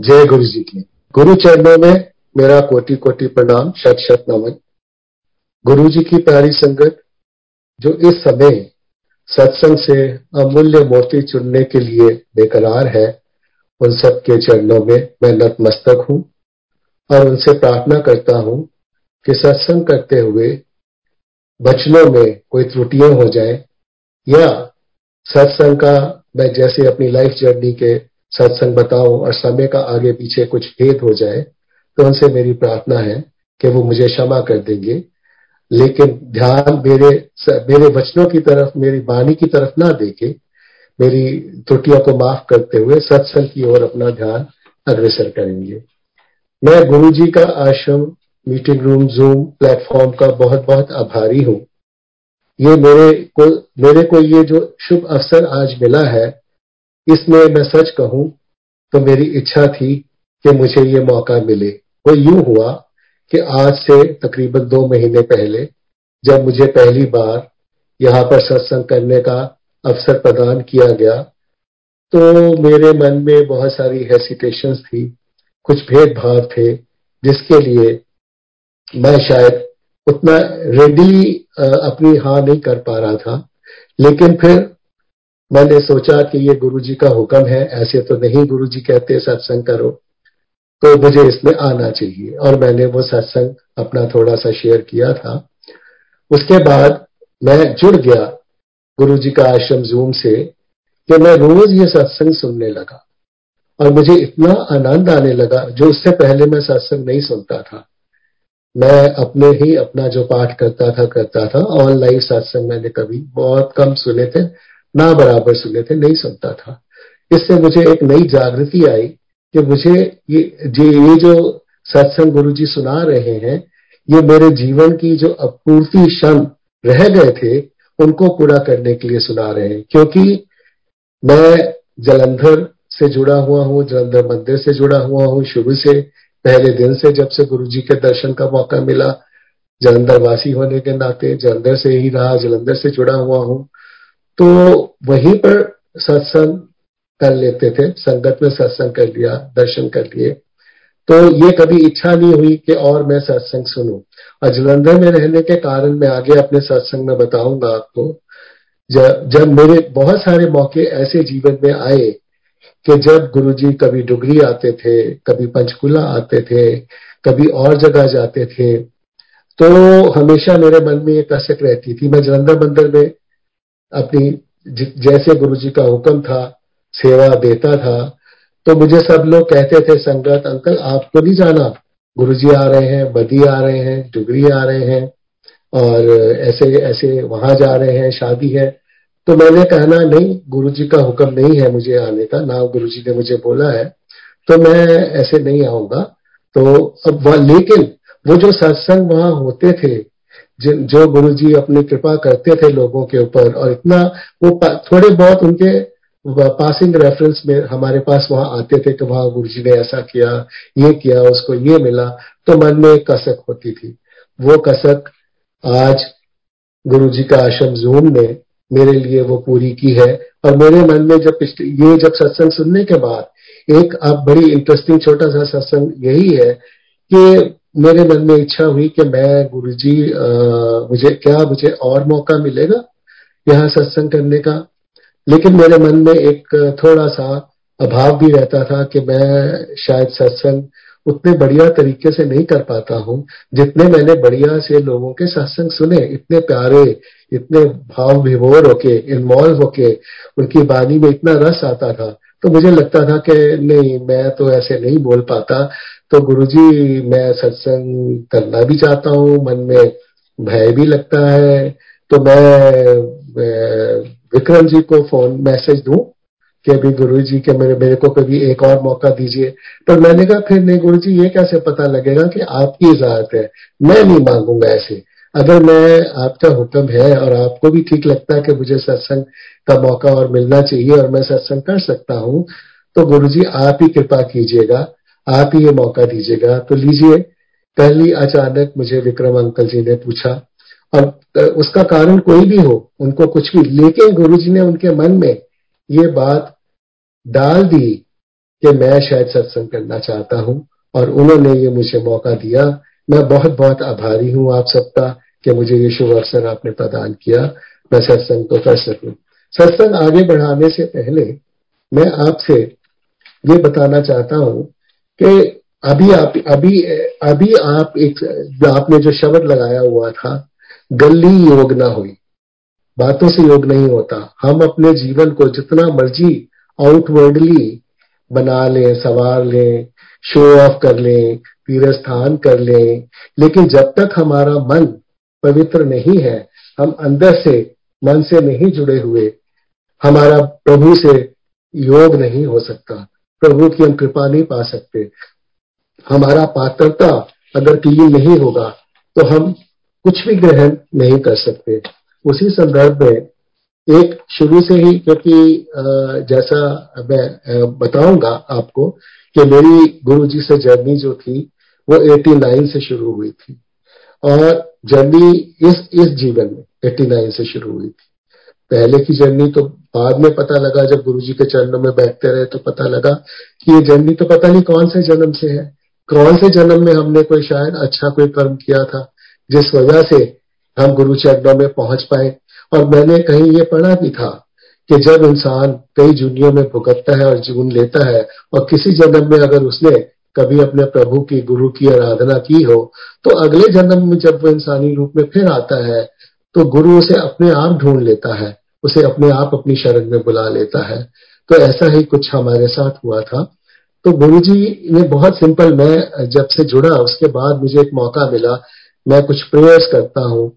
जय गुरु जी की। गुरु चरणों में मेरा कोटि कोटि प्रणाम शत शत नमन। गुरु जी की प्यारी संगत, जो इस समय सत्संग से अमूल्य मोती चुनने के लिए बेकरार है, उन सब के चरणों में मैं नतमस्तक हूँ और उनसे प्रार्थना करता हूँ कि सत्संग करते हुए बचनों में कोई त्रुटियाँ हो जाए या सत्संग का मैं जैसे अपनी लाइफ जर्नी के सत्संग बताओ और समय का आगे पीछे कुछ भेद हो जाए तो उनसे मेरी प्रार्थना है कि वो मुझे क्षमा कर देंगे। लेकिन ध्यान मेरे मेरे वचनों की तरफ़, मेरी वाणी की तरफ़ ना देके, मेरी त्रुटियों को माफ़ करते हुए सत्संग की ओर अपना ध्यान अग्रसर करेंगे। मैं गुरु जी का आश्रम, मीटिंग रूम जूम प्लेटफॉर्म का बहुत बहुत आभारी हूँ। ये मेरे को मेरे को ये जो शुभ अवसर आज मिला है इसमें मैं सच कहूँ तो मेरी इच्छा थी कि मुझे ये मौका मिले। वो यूँ हुआ कि आज से तकरीबन दो महीने पहले, जब मुझे पहली बार यहाँ पर सत्संग करने का अवसर प्रदान किया गया तो मेरे मन में बहुत सारी हेसिटेशन थी, कुछ भेदभाव थे, जिसके लिए मैं शायद उतना रेडी अपनी हाँ नहीं कर पा रहा था। लेकिन फिर मैंने सोचा कि ये गुरु जी का हुक्म है, ऐसे तो नहीं गुरु जी कहते सत्संग करो। तो मुझे इसमें आना चाहिए, और मैंने वो सत्संग अपना थोड़ा सा शेयर किया था। उसके बाद मैं जुड़ गया गुरु जी का आश्रम जूम से, कि मैं रोज ये सत्संग सुनने लगा। और मुझे इतना आनंद आने लगा, जो उससे पहले मैं सत्संग नहीं सुनता था। मैं अपने ही अपना जो पाठ करता था करता था ऑनलाइन सत्संग मैंने कभी बहुत कम सुने थे। ना बराबर सुने थे, नहीं सुनता था। इससे मुझे एक नई जागृति आई कि मुझे ये ये जो सत्संग गुरु जी सुना रहे हैं, ये मेरे जीवन की जो अपूर्ति क्षण रह गए थे, उनको पूरा करने के लिए सुना रहे हैं। क्योंकि मैं जलंधर से जुड़ा हुआ हूँ, जलंधर मंदिर से जुड़ा हुआ हूँ, शुरू से पहले दिन से जब से गुरु जी के दर्शन का मौका मिला जलंधर वासी होने के नाते जलंधर से ही रहा, जलंधर से जुड़ा हुआ हूँ। तो वहीं पर सत्संग कर लेते थे, संगत में सत्संग कर लिया, दर्शन कर लिए। तो ये कभी इच्छा नहीं हुई कि और मैं सत्संग सुनूं। और जलंधर में रहने के कारण मैं आगे अपने सत्संग में बताऊँगा आपको। जब जब मेरे बहुत सारे मौके ऐसे जीवन में आए कि जब गुरुजी कभी डुगरी आते थे, कभी पंचकुला आते थे, कभी और जगह जाते थे तो हमेशा मेरे मन में ये कसक रहती थी। मैं जलंधर मंदिर में अपनी जैसे गुरु जी का हुक्म था, सेवा देता था तो मुझे सब लोग कहते थे, संगत, अंकल, आपको नहीं जाना। गुरु जी आ रहे हैं, बदी आ रहे हैं, डुगरी आ रहे हैं, और ऐसे ऐसे वहाँ जा रहे हैं, शादी है। तो मैंने कहना नहीं गुरु जी का हुक्म नहीं है मुझे आने का, ना गुरु जी ने मुझे बोला है तो मैं ऐसे नहीं आऊँगा। तो अब लेकिन वो जो सत्संग वहाँ होते थे जो गुरु जी अपनी कृपा करते थे लोगों के ऊपर और इतना, वो थोड़े बहुत उनके पासिंग रेफरेंस में हमारे पास वहाँ आते थे कि वहाँ गुरु जी ने ऐसा किया, ये किया, उसको ये मिला तो मन में एक कसक होती थी। वो कसक आज गुरु जी का आश्रम जूम ने मेरे लिए वो पूरी की है और मेरे मन में जब ये जब सत्संग सुनने के बाद, एक अब बड़ी इंटरेस्टिंग छोटा सा सत्संग यही है कि मेरे मन में इच्छा हुई कि मैं गुरु जी मुझे, क्या मुझे और मौका मिलेगा यहाँ सत्संग करने का? लेकिन मेरे मन में एक थोड़ा सा अभाव भी रहता था कि मैं शायद सत्संग उतने बढ़िया तरीके से नहीं कर पाता हूँ, जितने मैंने बढ़िया से लोगों के सत्संग सुने, इतने प्यारे, इतने भाव विभोर होके इन्वॉल्व होके, उनकी वाणी में इतना रस आता था। तो मुझे लगता था कि नहीं, मैं तो ऐसे नहीं बोल पाता। तो गुरुजी, मैं सत्संग करना भी चाहता हूँ, मन में भय भी लगता है तो मैं विक्रम जी को फ़ोन मैसेज दूँ कि अभी गुरु जी के मेरे मेरे को कभी एक और मौका दीजिए। पर मैंने कहा, फिर नहीं गुरु जी ये कैसे पता लगेगा कि आपकी इजाज़त है? मैं नहीं मांगूँगा ऐसे। अगर मैं, आपका हुक्म है और आपको भी ठीक लगता है कि मुझे सत्संग का मौका और मिलना चाहिए और मैं सत्संग कर सकता हूँ तो गुरु जी आप ही कृपा कीजिएगा आप ही ये मौका दीजिएगा। तो लीजिए, पहली अचानक मुझे विक्रम अंकल जी ने पूछा। और उसका कारण कोई भी हो, उनको कुछ भी, लेकिन गुरु जी ने उनके मन में ये बात डाल दी कि मैं शायद सत्संग करना चाहता हूँ, और उन्होंने ये मुझे मौका दिया। मैं बहुत बहुत आभारी हूँ आप सबका कि मुझे ये शुभ अवसर आपने प्रदान किया। मैं सत्संग को कर सकूँ। सत्संग आगे बढ़ाने से पहले मैं आपसे ये बताना चाहता हूँ कि अभी आप, अभी अभी आप एक, आपने जो शब्द लगाया हुआ था गली योग ना हुई। बातों से योग नहीं होता। हम अपने जीवन को जितना मर्ज़ी आउटवर्डली बना लें, सवार लें शो ऑफ़ कर लें तीर्थ स्थान कर लें, लेकिन जब तक हमारा मन पवित्र नहीं है, हम अंदर से, मन से नहीं जुड़े हुए, हमारा प्रभु से योग नहीं हो सकता। प्रभु की हम कृपा नहीं पा सकते। हमारा पात्रता अगर क्लीन नहीं होगा तो हम कुछ भी ग्रहण नहीं कर सकते। उसी संदर्भ में एक शुरू से ही, क्योंकि जैसा मैं बताऊँगा आपको कि मेरी गुरु जी से जर्नी जो थी, वो 89 से शुरू हुई थी। और जर्नी इस इस जीवन में 89 से शुरू हुई थी। पहले की जर्नी तो बाद में पता लगा, जब गुरु जी के चरणों में बैठते रहे तो पता लगा कि ये जर्नी तो पता नहीं कौन से जन्म से है। कौन से जन्म में हमने कोई शायद अच्छा कोई कर्म किया था, जिस वजह से हम गुरु चरणों में पहुँच पाए। और मैंने कहीं ये पढ़ा भी था कि जब इंसान कई जुनियों में भुगतता है और जीवन लेता है, और किसी जन्म में अगर उसने कभी अपने प्रभु की, गुरु की आराधना की हो तो अगले जन्म में जब वो इंसानी रूप में फिर आता है तो गुरु उसे अपने आप ढूंढ लेता है, उसे अपने आप अपनी शरण में बुला लेता है। तो ऐसा ही कुछ हमारे साथ हुआ था। तो गुरु जी ने बहुत सिंपल, मैं जब से जुड़ा, उसके बाद मुझे एक मौका मिला। मैं कुछ प्रेयर्स करता हूँ,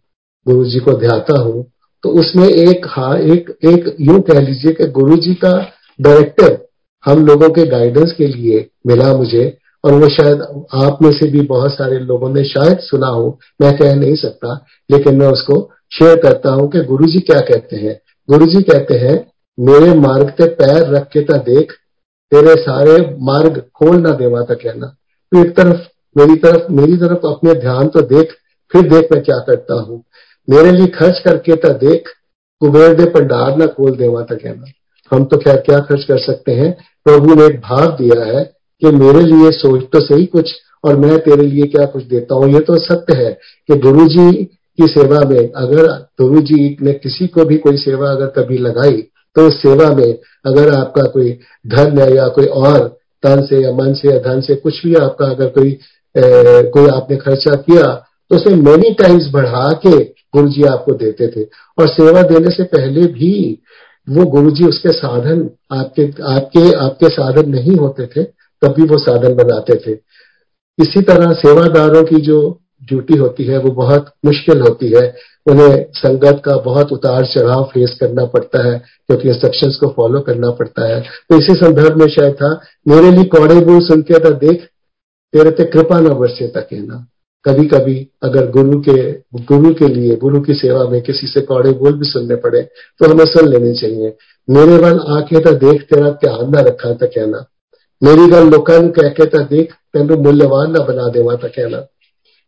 गुरु जी को ध्याता हूँ। तो उसमें एक हाँ एक एक यूँ कह लीजिए कि गुरु जी का डायरेक्टिव हम लोगों के गाइडेंस के लिए मिला मुझे। और वो शायद आप में से भी बहुत सारे लोगों ने शायद सुना हो, मैं कह नहीं सकता, लेकिन मैं उसको शेयर करता हूँ कि गुरु जी क्या कहते हैं। गुरु जी कहते हैं, मेरे मार्ग पे पैर रख के ता देख, तेरे सारे मार्ग खोल ना देवा था कहना। तो एक तरफ़, मेरी तरफ़ मेरी तरफ़ अपने ध्यान तो देख, फिर देख मैं क्या करता हूँ। मेरे लिए खर्च करके ता देख, कुबेर दे भंडार ना खोल देवा था कहना। हम तो खैर क्या खर्च कर सकते हैं? प्रभु ने एक भाव दिया है कि मेरे लिए सोच तो सही कुछ और मैं तेरे लिए क्या कुछ देता हूँ? ये तो सत्य है कि गुरु जी की सेवा में अगर गुरु जी ने किसी को भी कोई सेवा अगर कभी लगाई तो उस सेवा में अगर आपका कोई धन है या कोई और तन से या मन से या धन से कुछ भी आपका अगर कोई ए, कोई आपने खर्चा किया तो उसे मेनी टाइम्स बढ़ा के गुरु जी आपको देते थे। और सेवा देने से पहले भी वो गुरु जी उसके साधन आपके आपके आपके साधन नहीं होते थे। तब भी वो साधन बनाते थे। इसी तरह सेवादारों की जो ड्यूटी होती है, वो बहुत मुश्किल होती है। उन्हें संगत का बहुत उतार चढ़ाव फेस करना पड़ता है, क्योंकि इंस्ट्रक्शंस को फॉलो करना पड़ता है। तो इसी संदर्भ में शायद था, मेरे लिए कौड़े बोल सुन के था देख, तेरे ते कृपा न बरसे तक कहना कभी कभी अगर गुरु के गुरु के लिए, गुरु की सेवा में किसी से कौड़े बोल भी सुनने पड़े तो हमें सुन लेने चाहिए। मेरे वाल आके तो देख, तेरा ध्यान न रखा था कहना मेरी गल लोगों कह के तो देख, तेन मूल्यवान ना बना देवा था कहना।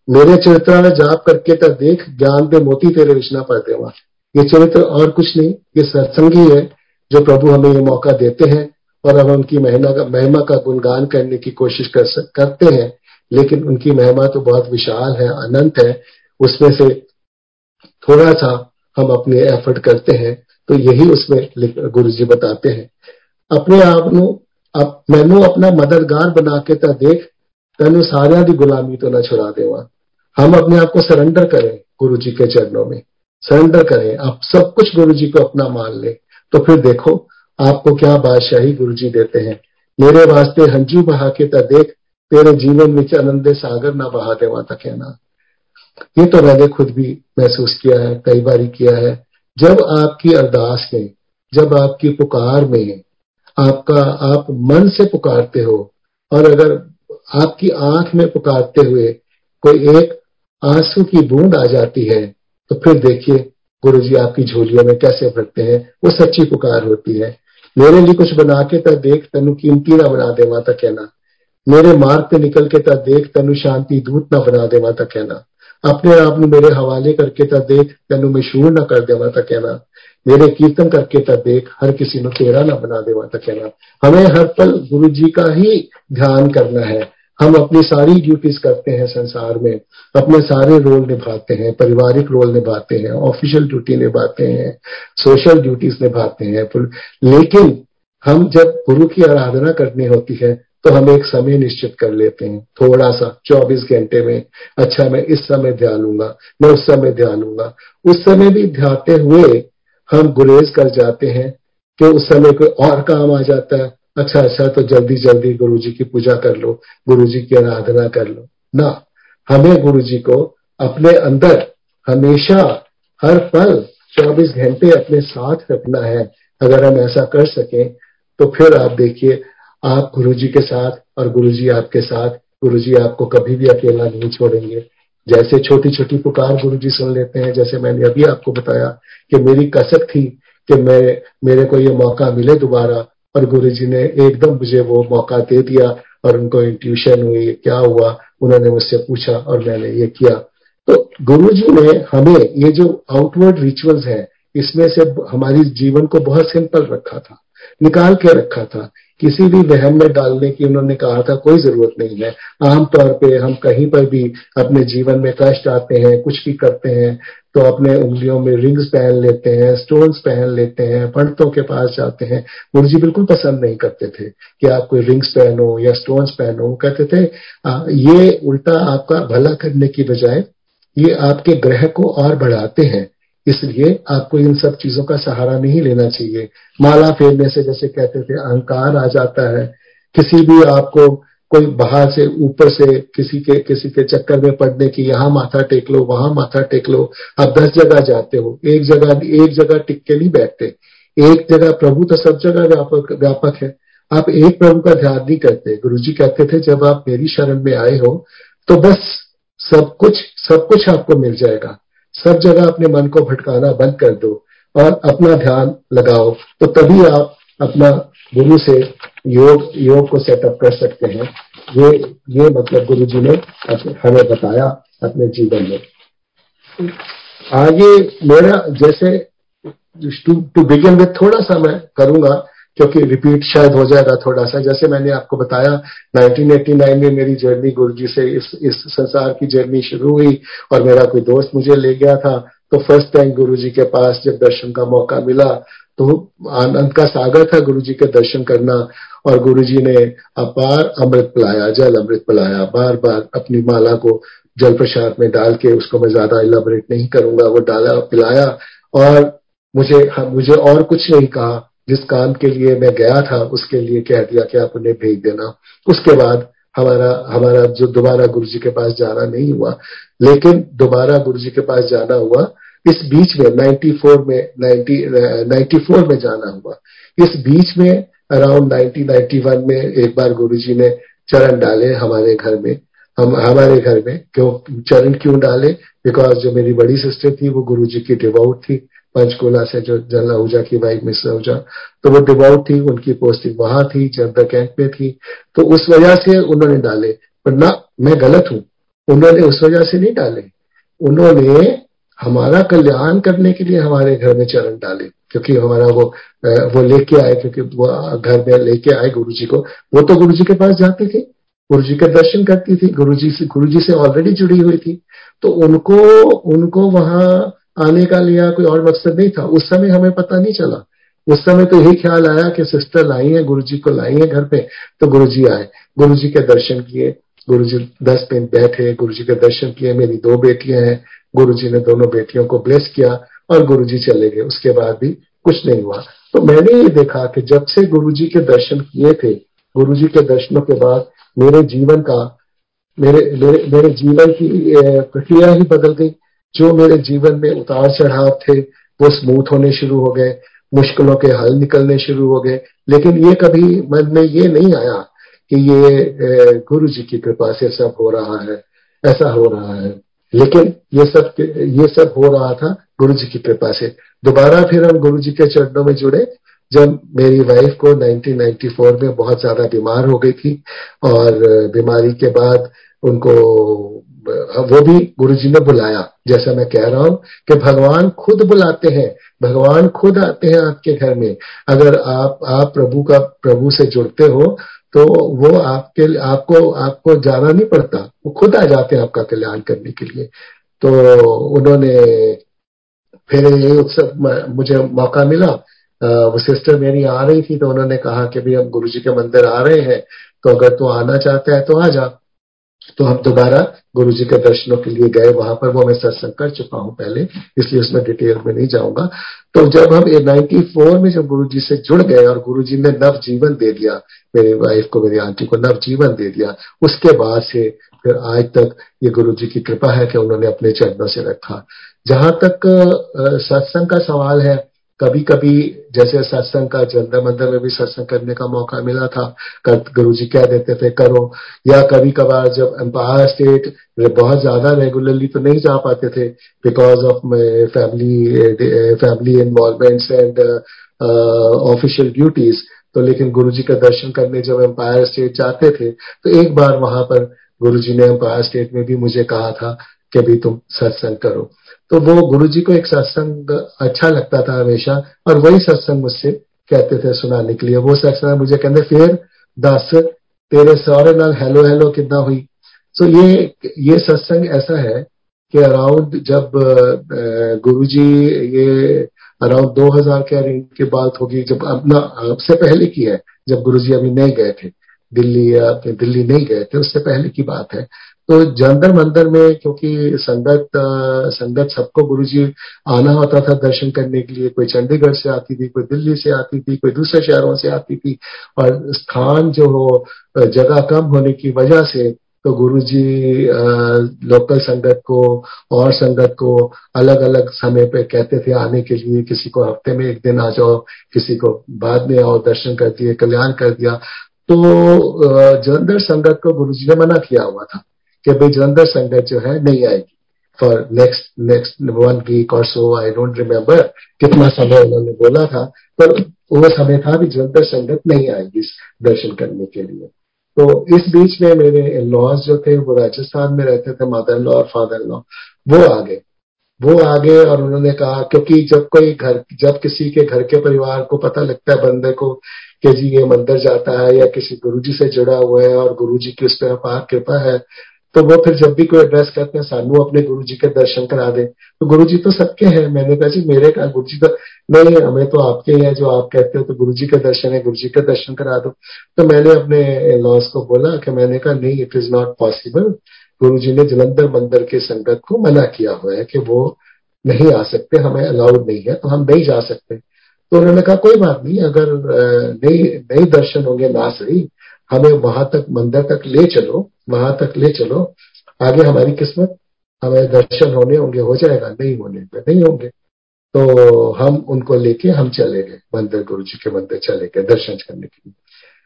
मेरे चरित्र जाप करके तो देख, ज्ञान पे मोती तेरे विष्णा पर देवा। ये चरित्र और कुछ नहीं ये सत्संगी है, जो प्रभु हमें ये मौका देते हैं और हम उनकी महिमा का महिमा का गुणगान करने की कोशिश कर करते हैं। लेकिन उनकी महिमा तो बहुत विशाल है, अनंत है। उसमें से थोड़ा सा हम अपने एफर्ट करते हैं तो यही उसमें गुरु जी बताते हैं। अपने आप मैनू अपना मददगार बना के तो देख, तेन सारिया की गुलामी तो ना छुड़ा देवा। हम अपने आप को सरेंडर करें गुरु जी के चरणों में। सरेंडर करें, आप सब कुछ गुरु जी को अपना मान लें। तो फिर देखो, आपको क्या बादशाही गुरु जी देते हैं। मेरे वास्ते हंजू बहा के ता देख, तेरे जीवन में आनंद सागर ना बहा देवा था कहना ये तो मैंने खुद भी महसूस किया है, कई बार किया है। जब आपकी अरदास में, जब आपकी पुकार में आपका आप मन से पुकारते हो और अगर आपकी आँख में पुकारते हुए कोई एक आँसू की बूंद आ जाती है तो फिर देखिए गुरु जी आपकी झोलियों में कैसे भरते हैं, वो सच्ची पुकार होती है। मेरे लिए कुछ बना के तो देख तेन कीमती ना बना दे माता कहना। मेरे मार्ग पे निकल के तो देख तेन शांति दूत ना बना दे माता कहना। अपने आप मेरे हवाले करके तो देख तेन मशहूर ना कर दे माता कहना। मेरे कीर्तन करके तब देख, हर किसी ने तेरा ना बना दे माता कहना हमें हर पल गुरु जी का ही ध्यान करना है। हम अपनी सारी ड्यूटीज़ करते हैं संसार में, अपने सारे रोल निभाते हैं, पारिवारिक रोल निभाते हैं ऑफिशियल ड्यूटी निभाते हैं सोशल ड्यूटीज़ निभाते हैं। लेकिन हम जब गुरु की आराधना करनी होती है तो हम एक समय निश्चित कर लेते हैं। थोड़ा सा 24 घंटे में अच्छा मैं इस समय ध्यान लूँगा, मैं उस समय ध्यान लूँगा। उस समय भी ध्याते हुए हम गुरेज कर जाते हैं कि उस समय कोई और काम आ जाता है। अच्छा अच्छा तो जल्दी जल्दी गुरु जी की पूजा कर लो गुरु जी की आराधना कर लो। ना, हमें गुरु जी को अपने अंदर हमेशा हर पल 24 घंटे अपने साथ रखना है। अगर हम ऐसा कर सकें तो फिर आप देखिए, आप गुरु जी के साथ और गुरु जी आपके साथ गुरु जी आपको कभी भी अकेला नहीं छोड़ेंगे। जैसे छोटी छोटी पुकार गुरु जी सुन लेते हैं, जैसे मैंने अभी आपको बताया कि मेरी कसक थी कि मैं, मेरे को ये मौका मिले दोबारा और गुरु जी ने एकदम मुझे वो मौका दे दिया और उनको इंट्यूशन हुई, क्या हुआ? उन्होंने मुझसे पूछा और मैंने ये किया। तो गुरु जी ने हमें ये जो आउटवर्ड रिचुअल्स है, इसमें से हमारी जीवन को बहुत सिंपल रखा था, निकाल के रखा था। किसी भी वहम में डालने की उन्होंने कहा था कोई ज़रूरत नहीं है। आमतौर पे हम कहीं पर भी अपने जीवन में कष्ट आते हैं कुछ भी करते हैं तो अपने उंगलियों में रिंग्स पहन लेते हैं स्टोन्स पहन लेते हैं पंडितों के पास जाते हैं। गुरु जी बिल्कुल पसंद नहीं करते थे कि आप कोई रिंग्स पहनो या स्टोन्स पहनो। कहते थे आ, ये उल्टा आपका भला करने की बजाय ये आपके ग्रह को और बढ़ाते हैं। इसलिए आपको इन सब चीज़ों का सहारा नहीं लेना चाहिए। माला फेरने से जैसे कहते थे, अहंकार आ जाता है। किसी भी आपको कोई बाहर से, ऊपर से, किसी के किसी के चक्कर में पड़ने की, यहाँ माथा टेक लो, वहाँ माथा टेक लो, आप दस जगह जाते हो। एक जगह एक जगह टिक के नहीं बैठते। एक जगह प्रभु तो सब जगह व्यापक व्यापक है। आप एक प्रभु का ध्यान नहीं करते। गुरु जी कहते थे, जब आप मेरी शरण में आए हो तो बस सब कुछ सब कुछ आपको मिल जाएगा। सब जगह अपने मन को भटकाना बंद कर दो और अपना ध्यान लगाओ। तो तभी आप अपना गुरु से योग योग को सेटअप कर सकते हैं। ये ये मतलब गुरु जी ने हमें बताया अपने जीवन में। आगे मेरा जैसे टू बिगिन विथ थोड़ा सा मैं करूँगा। क्योंकि रिपीट शायद हो जाएगा थोड़ा सा। जैसे मैंने आपको बताया 1989 में मेरी जर्नी गुरु जी से इस इस संसार की जर्नी शुरू हुई और मेरा कोई दोस्त मुझे ले गया था। तो फ़र्स्ट टाइम गुरु जी के पास जब दर्शन का मौका मिला तो आनंद का सागर था गुरु जी के दर्शन करना और गुरु जी ने अपार अमृत पिलाया, जल अमृत पिलाया। बार बार अपनी माला को जल प्रसाद में डाल के उसको मैं ज़्यादा इलाबरेट नहीं करूँगा। वो डाला, पिलाया और मुझे मुझे और कुछ नहीं कहा। जिस काम के लिए मैं गया था, उसके लिए कह दिया कि आप उन्हें भेज देना। उसके बाद हमारा हमारा जो दोबारा गुरु जी के पास जाना नहीं हुआ, लेकिन दोबारा गुरु जी के पास जाना हुआ, इस बीच में 94 में 90 94 में जाना हुआ। इस बीच में अराउंड 1991 में एक बार गुरु जी ने चरण डाले हमारे घर में। हम, हमारे घर में क्यों, चरण क्यों डाले? बिकॉज़ जो मेरी बड़ी सिस्टर थी, वो गुरु जी की डिवोट थी। पंचकुला से जो जल आहूजा की वाइफ मिस आहूजा तो वो डिवॉट थी, उनकी पोस्टिंग वहाँ थी जनता कैंप में थी। तो उस वजह से उन्होंने डाले। पर ना, मैं गलत हूँ। उन्होंने उस वजह से नहीं डाले। उन्होंने हमारा कल्याण करने के लिए हमारे घर में चरण डाले, क्योंकि हमारा वो वो लेके आए, क्योंकि वो घर में लेके आए गुरु जी को। वो तो गुरु जी के पास जाते थे। गुरु जी के दर्शन करती थी। गुरु जी से गुरु जी से ऑलरेडी जुड़ी हुई थी। तो उनको उनको वहाँ आने का लिया कोई और मकसद नहीं था। उस समय हमें पता नहीं चला। उस समय तो यही ख्याल आया कि सिस्टर लाई है गुरु जी को लाई है घर पे तो गुरु जी आए। गुरु जी के दर्शन किए। गुरु जी दस दिन बैठे गुरु जी के दर्शन किए मेरी दो बेटियाँ हैं। गुरु जी ने दोनों बेटियों को ब्लेस किया और गुरु जी चले गए। उसके बाद भी कुछ नहीं हुआ। तो मैंने ये देखा कि जब से गुरु जी के दर्शन किए थे गुरु जी के दर्शनों के बाद मेरे जीवन का मेरे मेरे, मेरे जीवन की प्रक्रिया ही बदल गई। जो मेरे जीवन में उतार चढ़ाव थे, वो स्मूथ होने शुरू हो गए, मुश्किलों के हल निकलने शुरू हो गए। लेकिन ये कभी मन में ये नहीं आया कि ये गुरु जी की कृपा से सब हो रहा है, ऐसा हो रहा है। लेकिन ये सब ये सब हो रहा था गुरु जी की कृपा से। दोबारा फिर हम गुरु जी के चरणों में जुड़े, जब मेरी वाइफ को 1994 में बहुत ज़्यादा बीमार हो गई थी और बीमारी के बाद उनको, वो भी गुरु जी ने बुलाया। जैसा मैं कह रहा हूँ कि भगवान खुद बुलाते हैं, भगवान खुद आते हैं आपके घर में। अगर आप आप प्रभु का, प्रभु से जुड़ते हो तो वो आपके आपको आपको जाना नहीं पड़ता। वो खुद आ जाते हैं आपका कल्याण करने के लिए। तो उन्होंने फिर ये उत्सव मुझे मौका मिला। वो सिस्टर मेरी आ रही थी तो उन्होंने कहा कि भाई हम गुरु जी के मंदिर आ रहे हैं तो अगर तू आना चाहता है तो आ जा। तो हम दोबारा गुरु जी के दर्शनों के लिए गए, वहाँ पर वो मैं सत्संग कर चुका हूँ पहले, इसलिए उसमें डिटेल में नहीं जाऊँगा। तो जब हम नाइन्टी फोर में जब गुरु जी से जुड़ गए और गुरु जी ने नव जीवन दे दिया, मेरी वाइफ को, मेरी आंटी को नव जीवन दे दिया, उसके बाद से फिर आज तक ये गुरु जी की कृपा है कि उन्होंने अपने चरणों से रखा। जहाँ तक सत्संग का सवाल है कभी कभी जैसे सत्संग का जंतर मंदिर में भी सत्संग करने का मौका मिला था गुरु जी क्या देते थे, करो। या कभी कभार जब एम्पायर स्टेट बहुत ज़्यादा रेगुलरली तो नहीं जा पाते थे because of family family involvements and official duties तो लेकिन गुरु जी का दर्शन करने जब एम्पायर स्टेट जाते थे तो एक बार वहाँ पर गुरु जी ने एम्पायर स्टेट में भी मुझे कहा था कि भाई तुम सत्संग करो। तो वो गुरु जी को एक सत्संग अच्छा लगता था हमेशा, और वही सत्संग मुझसे कहते थे सुनाने के लिए। वो सत्संग मुझे कहते, फिर दस, तेरे सौरे नाल हेलो हेलो कितना हुई? सो ये ये सत्संग ऐसा है कि अराउंड जब गुरु जी ये अराउंड 2000 के रेंज की बात होगी, जब अपना से पहले की है, जब गुरु जी अभी नहीं गए थे, दिल्ली या दिल्ली नहीं गए थे, उससे पहले की बात है। तो जंतर मंदिर में, क्योंकि संगत संगत सबको गुरु जी आना होता था दर्शन करने के लिए, कोई चंडीगढ़ से आती थी, कोई दिल्ली से आती थी, कोई दूसरे शहरों से आती थी, और स्थान जो हो जगह कम होने की वजह से तो गुरु जी लोकल संगत को, और संगत को अलग अलग समय पे कहते थे, आने के लिए किसी को हफ़्ते में एक दिन आ जाओ, किसी को बाद में आओ, दर्शन कर दिए, कल्याण कर दिया। तो जलंधर संगत को गुरु जी ने मना किया हुआ था। कि भाई जलंधर संगत जो है नहीं आएगी। For next next one week और सो आई डोंट रिमेम्बर कितना समय उन्होंने बोला था, पर वो समय था भी जलंधर संगत नहीं आएगी दर्शन करने के लिए। तो इस बीच में मेरे इन लॉज जो थे, वो राजस्थान में रहते थे मदर लॉ और फादर लॉ वो आ गए। वो आ गए और उन्होंने कहा, क्योंकि जब कोई घर, जब किसी के घर के परिवार को पता लगता है बंदे को कि जी ये मंदिर जाता है या किसी गुरुजी से जुड़ा हुआ है और गुरुजी की उस पर अपार कृपा है तो वो फिर जब भी कोई एड्रेस करते हैं, सानू अपने गुरु जी के दर्शन करा दे। तो गुरु जी तो सबके हैं। मैंने कहा, जी, मेरे कहा गुरु जी तो नहीं हमें तो आपके हैं जो आप कहते हो तो गुरु जी के दर्शन है गुरु जी के दर्शन करा दो। तो मैंने अपने लॉस को बोला कि मैंने कहा, नहीं इट इज़ नॉट पॉसिबल गुरु जी ने जलंधर मंदिर के संगत को मना किया हुआ है कि वो नहीं आ सकते, हमें अलाउड नहीं है तो हम नहीं जा सकते। तो उन्होंने कहा, कोई बात नहीं, अगर नहीं नहीं दर्शन होंगे ना सही हमें वहाँ तक, मंदिर तक ले चलो, वहाँ तक ले चलो। आगे हमारी किस्मत, हमें दर्शन होने होंगे, हो जाएगा, नहीं होने पे नहीं होंगे। तो हम उनको लेके हम चले गए, मंदिर, गुरु जी के मंदिर चले गए, दर्शन करने के लिए।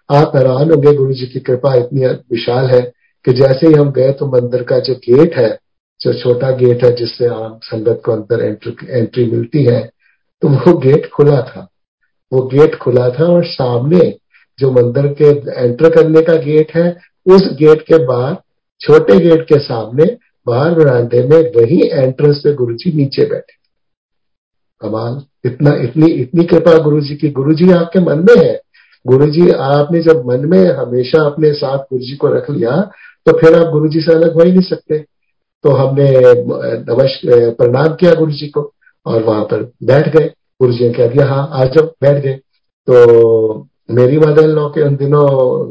आप हैरान होंगे, गुरु जी की कृपा इतनी विशाल है कि जैसे ही हम गए तो मंदिर का जो गेट है, जो छोटा गेट है, जिससे आम संगत को अंदर एंट्री एंट्री मिलती है तो वो गेट खुला था। वो गेट खुला था और सामने जो मंदिर के एंटर करने का गेट है, उस गेट के बाहर, छोटे गेट के सामने, बाहर बरामदे में वही एंट्रेंस पे गुरु जी नीचे बैठे। कमाल, इतना, इतनी इतनी कृपा गुरु जी की। गुरु जी आपके मन में है? गुरु जी आपने जब मन में हमेशा अपने साथ गुरु जी को रख लिया तो फिर आप गुरु जी से अलग हो ही नहीं सकते। तो हमने नमस्कार प्रणाम किया गुरु जी को, और वहाँ पर बैठ गए। गुरु जी ने कह दिया हाँ आ जाओ, बैठ गए। तो मेरी मदर लो के उन दिनों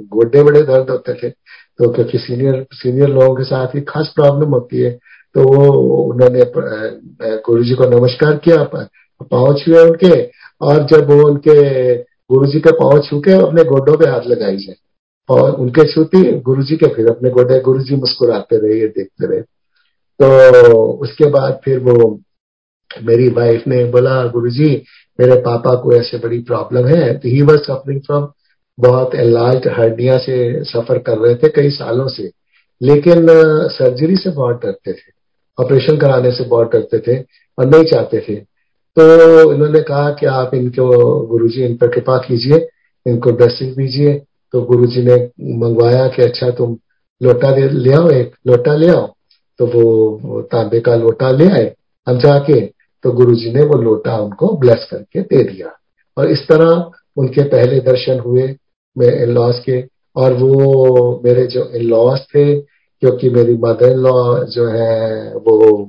गोडे बड़े दर्द होते थे तो क्योंकि सीनियर सीनियर लोगों के साथ ही खास प्रॉब्लम होती है तो वो, उन्होंने गुरु जी को नमस्कार किया पाँव छुए उनके, और जब वो उनके गुरु जी के पाँव छू के अपने गोडों पे हाथ लगाई जाए, और उनके छूती गुरु जी के फिर अपने गोडे गुरु जी मुस्कुराते रहे देखते रहे। तो उसके बाद फिर वो मेरी वाइफ ने बोला गुरु जी मेरे पापा को ऐसे बड़ी प्रॉब्लम है. तो ही वॉज़ सफरिंग फ्रॉम बहुत एलाज हड्डियाँ से सफ़र कर रहे थे कई सालों से। लेकिन सर्जरी से बहुत डरते थे। ऑपरेशन कराने से बहुत डरते थे और नहीं चाहते थे। तो इन्होंने कहा कि आप इनको, गुरुजी, इन पर कृपा कीजिए, इनको ड्रेसिंग दीजिए। तो गुरुजी ने मंगवाया कि अच्छा तुम लोटा ले आओ एक, लोटा ले आओ। तो वो तांबे का लोटा ले आए। हम जाके तो गुरु जी ने वो लोटा उनको ब्लेस करके दे दिया। और इस तरह उनके पहले दर्शन हुए मेरे इन लॉज के। और वो मेरे जो इन लॉज थे, क्योंकि मेरी मदर इन लॉ जो है, वो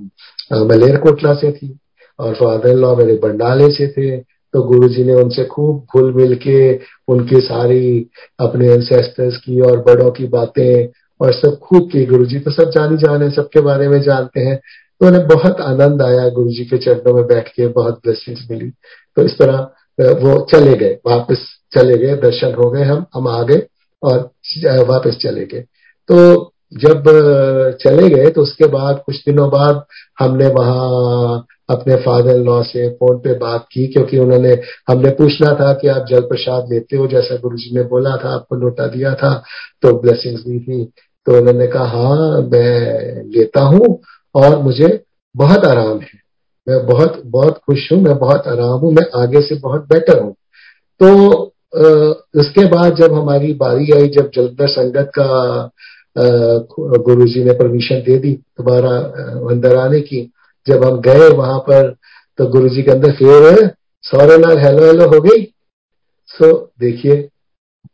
मलेरकोटला से थी। और फादर इन लॉ मेरे बंडाले से थे। तो गुरु जी ने उनसे खूब घुल मिल के उनकी सारी अपने एंसेस्टर्स की और बड़ों की बातें और सब खूब की। गुरु जी तो सब जानी जाने सबके बारे में जानते हैं। तो उन्हें बहुत आनंद आया गुरु जी के चरणों में बैठ के, बहुत ब्लेसिंग्स मिली। तो इस तरह वो चले गए, वापस चले गए, दर्शन हो गए हम हम आ गए और वापस चले गए। तो जब चले गए तो उसके बाद, कुछ दिनों बाद हमने वहाँ अपने फादर लॉ से फ़ोन पे बात की, क्योंकि उन्होंने हमने पूछना था कि आप जल प्रसाद लेते हो, जैसा गुरु जी ने बोला था, आपको नोटा दिया था तो ब्लेसिंग्स दी थी। तो उन्होंने कहा हाँ मैं लेता हूँ। और मुझे बहुत आराम है। मैं बहुत बहुत खुश हूँ, मैं बहुत आराम हूँ, मैं आगे से बहुत बेटर हूँ। तो उसके बाद जब हमारी बारी आई, जब जलंधर संगत का गुरु जी ने परमिशन दे दी दोबारा अंदर आने की, जब हम गए वहाँ पर तो गुरु जी के अंदर फिर सौरे लाल हेलो हेलो हो गई। सो देखिए,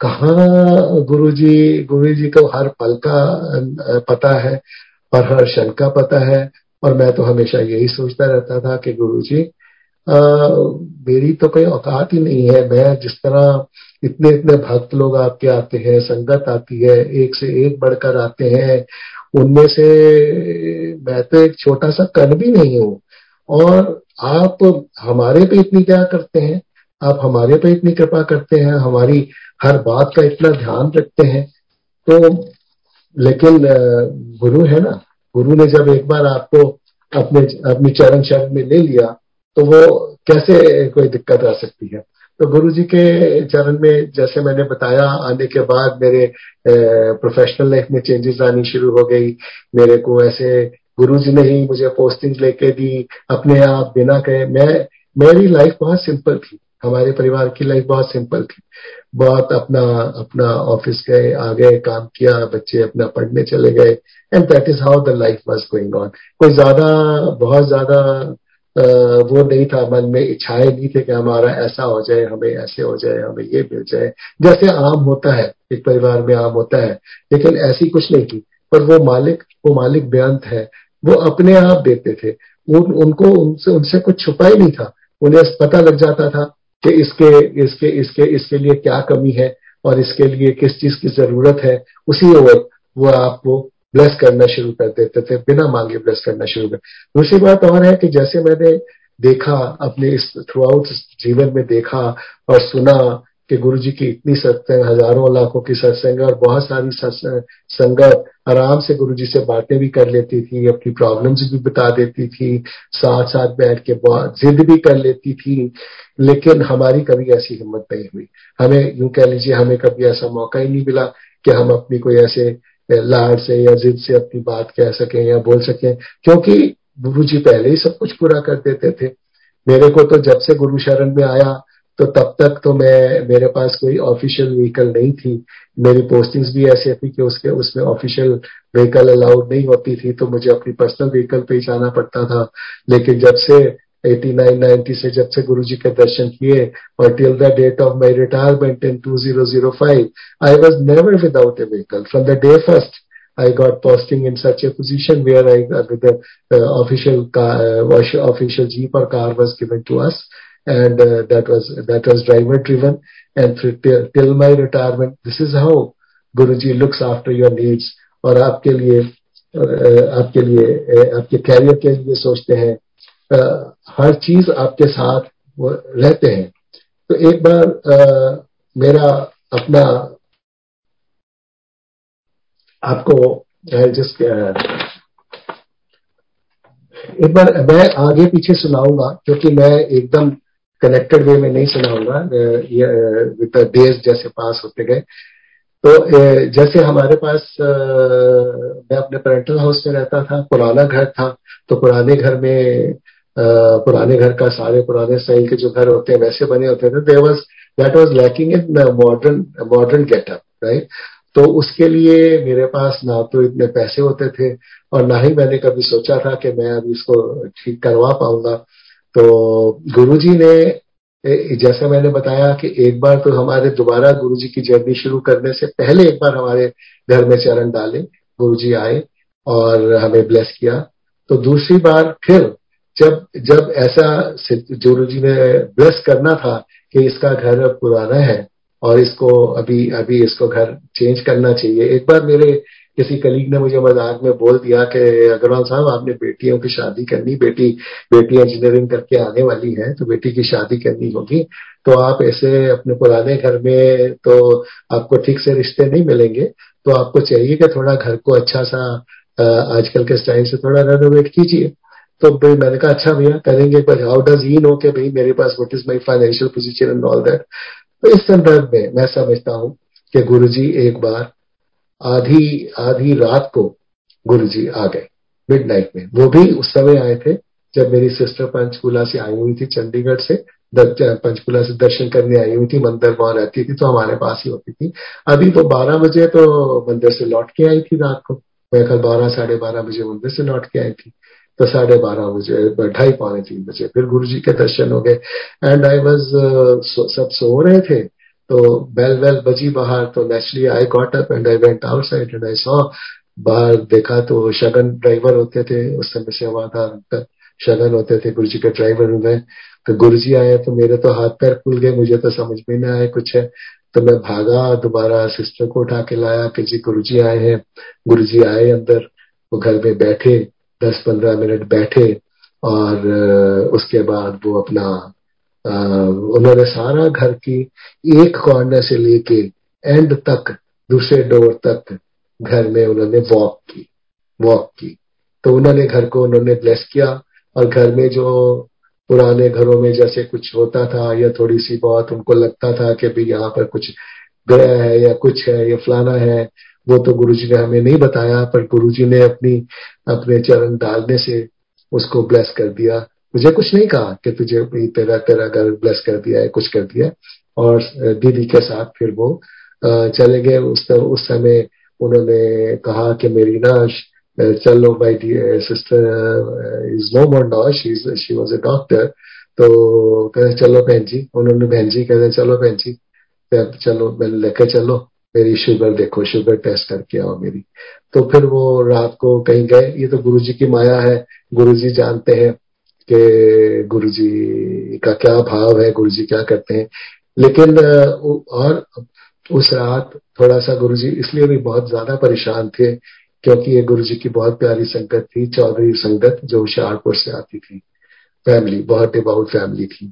कहा गुरु जी गुरु जी को हर पल का पता है और हर क्षण का पता है और मैं तो हमेशा यही सोचता रहता था कि गुरु जी आ, मेरी तो कोई औकात ही नहीं है। मैं जिस तरह इतने इतने भक्त लोग आपके आते हैं संगत आती है एक से एक बढ़कर आते हैं उनमें से मैं तो एक छोटा सा कण भी नहीं हूँ। और आप हमारे पे इतनी क्या करते हैं? आप हमारे पे इतनी कृपा करते हैं हमारी हर बात का इतना ध्यान रखते हैं। तो लेकिन गुरु है ना? गुरु ने जब एक बार आपको अपने, अपनी चरण शरण में ले लिया तो वो कैसे कोई दिक्कत आ सकती है? तो गुरु जी के चरण में, जैसे मैंने बताया, आने के बाद मेरे प्रोफेशनल लाइफ में चेंजेस आनी शुरू हो गई। मेरे को ऐसे गुरु जी ने ही मुझे पोस्टिंग लेके दी, अपने आप बिना कहे। मैं, मेरी लाइफ बहुत सिंपल थी। हमारे परिवार की लाइफ बहुत सिंपल थी। बहुत अपना अपना ऑफ़िस गए आ गए काम किया बच्चे अपना पढ़ने चले गए and that is how the life was going on कोई ज़्यादा बहुत ज़्यादा वो नहीं था मन में इच्छाएँ नहीं थे कि हमारा ऐसा हो जाए हमें ऐसे हो जाए हमें ये मिल जाए। जैसे आम होता है एक परिवार में आम होता है लेकिन ऐसी कुछ नहीं थी। पर वो मालिक वो मालिक बेअंत है वो अपने आप देते थे। उन, उनको उनसे उनसे कुछ छुपा ही नहीं था। उन्हें पता लग जाता था कि इसके इसके इसके इसके लिए क्या कमी है और इसके लिए किस चीज़ की ज़रूरत है, उसी ओर वो आपको ब्लेस करना शुरू कर देते थे, बिना मांगे ब्लेस करना शुरू कर। दूसरी बात और है कि जैसे मैंने देखा, अपने इस थ्रू आउट जीवन में देखा और सुना कि गुरु जी की इतनी सत्संग हज़ारों लाखों की सत्संग और बहुत सारी संगत आराम से गुरु जी से बातें भी कर लेती थी, अपनी प्रॉब्लम्स भी बता देती थी साथ साथ बैठ के बहुत जिद भी कर लेती थी। लेकिन हमारी कभी ऐसी हिम्मत नहीं हुई। हमें यूँ कह लीजिए, हमें कभी ऐसा मौका ही नहीं मिला कि हम अपनी कोई ऐसे लाड से या जिद से अपनी बात कह सकें या बोल सकें। क्योंकि गुरु जी पहले ही सब कुछ पूरा कर देते थे। मेरे को तो जब से गुरु शरण में आया तो तब तक तो मैं मेरे पास कोई ऑफिशियल व्हीकल नहीं थी। मेरी पोस्टिंग्स भी ऐसे थी कि उसके उसमें ऑफिशियल व्हीकल अलाउड नहीं होती थी तो मुझे अपनी पर्सनल व्हीकल पे ही जाना पड़ता था। लेकिन जब से 89 90 से जब से गुरु जी के दर्शन किए और till the date of my retirement in 2005 I was never without a vehicle from the day first posting in such a position where I with the uh, uh, official jeep or car was given to us, and uh, that was that was driver driven. And through till, till my retirement, this is how Guruji looks after your needs. और आपके लिए आपके लिए आपके career के लिए सोचते हैं हर चीज़ आपके साथ वो रहते हैं तो एक बार आ, मेरा अपना आपको जिस एक बार मैं आगे पीछे सुनाऊँगा क्योंकि मैं एकदम कनेक्टेड वे में नहीं सुनाऊँगा विद डेज़ जैसे पास होते गए। तो जैसे हमारे पास मैं अपने पेरेंटल हाउस में रहता था, पुराना घर था तो पुराने घर में पुराने घर का सारे पुराने स्टाइल के जो घर होते हैं, वैसे बने होते थे। There was that was lacking in modern modern getup right तो उसके लिए मेरे पास ना तो इतने पैसे होते थे, और ना ही मैंने कभी सोचा था कि मैं अभी इसको ठीक करवा पाऊँगा। तो गुरुजी ने जैसा मैंने बताया कि एक बार तो हमारे दोबारा गुरुजी की जर्नी शुरू करने से पहले एक बार हमारे घर में चरण डाले, गुरुजी आए और हमें ब्लेस किया। तो दूसरी बार फिर जब जब ऐसा गुरु जी ने ब्लेस करना था कि इसका घर पुराना है और इसको अभी अभी इसको घर चेंज करना चाहिए, एक बार मेरे किसी कलीग ने मुझे मज़ाक में बोल दिया कि अग्रवाल साहब, आपने बेटियों की शादी करनी, बेटी बेटी इंजीनियरिंग करके आने वाली है तो बेटी की शादी करनी होगी। तो आप ऐसे अपने पुराने घर में तो आपको ठीक से रिश्ते नहीं मिलेंगे। तो आपको चाहिए कि थोड़ा घर को अच्छा सा आजकल के स्टाइल से थोड़ा रेनोवेट कीजिए। तो भाई मैंने कहा अच्छा भैया, करेंगे but how does he know के भाई मेरे पास what is my financial position and all that तो इस संदर्भ में मैं समझता हूँ कि गुरुजी, एक बार आधी आधी रात को गुरु जी आ गए मिड नाइट में। वो भी उस समय आए थे जब मेरी सिस्टर पंचकूला से आई हुई थी, चंडीगढ़ से पंचकुला से दर्शन करने आई हुई थी, मंदिर वहाँ रहती थी तो हमारे पास ही होती थी। अभी तो बारह बजे तो मंदिर से लौट के आई थी रात को। मैं कल बारह, साढ़े बारह बजे मंदिर से लौट के आई थी। तो साढ़े बारह बजे, ढाई, पौने तीन बजे फिर गुरु जी के दर्शन हो गए। एंड आई वॉज़ सब सो रहे थे। तो बेल वेल बजी बाहर तो naturally I got up and I went outside and I saw बाहर देखा तो शगन ड्राइवर होते थे, उस समय से सेवादार शगन होते थे गुरु जी के ड्राइवर हुए तो गुरु जी आए तो मेरे तो हाथ पैर खुल गए, मुझे तो समझ में नहीं आया कुछ है। तो मैं भागा, दोबारा सिस्टर को उठा के लाया कि जी गुरु जी आए हैं। गुरु जी आए अंदर, वो घर में बैठे, दस पंद्रह मिनट बैठे और, उसके बाद वो अपना उन्होंने सारा घर की एक कॉर्नर से लेके एंड तक, दूसरे डोर तक घर में उन्होंने वॉक की वॉक की। तो उन्होंने घर को उन्होंने ब्लेस किया और घर में जो पुराने घरों में जैसे कुछ होता था या थोड़ी सी बहुत उनको लगता था कि भाई यहाँ पर कुछ गया है या कुछ है या फलाना है, वो तो गुरुजी ने हमें नहीं बताया, पर गुरुजी ने अपनी, अपने चरण डालने से उसको ब्लेस कर दिया। मुझे कुछ नहीं कहा कि तुझे तेरा तेरा घर ब्लेस कर दिया है, कुछ कर दिया है। और दीदी के साथ फिर वो चले गए। उस उस समय उन्होंने कहा कि मेरी ना चलो my sister is no more now she she was a doctor तो कहते, चलो बहन जी। उन्होंने बहन जी कहते, चलो बहन जी चलो लेके चलो। मेरी शुगर देखो शुगर टेस्ट करके आओ मेरी। तो फिर वो रात को कहीं गए। ये तो गुरुजी की माया है। गुरुजी जानते हैं। कि गुरुजी का क्या भाव है गुरु जी क्या करते हैं। लेकिन और उस रात थोड़ा सा गुरु जी इसलिए भी बहुत ज़्यादा परेशान थे, क्योंकि ये गुरु जी की बहुत प्यारी संगत थी, चौधरी संगत जो हुशियारपुर से आती थी। फैमिली, बहुत डिबाउट फैमिली थी।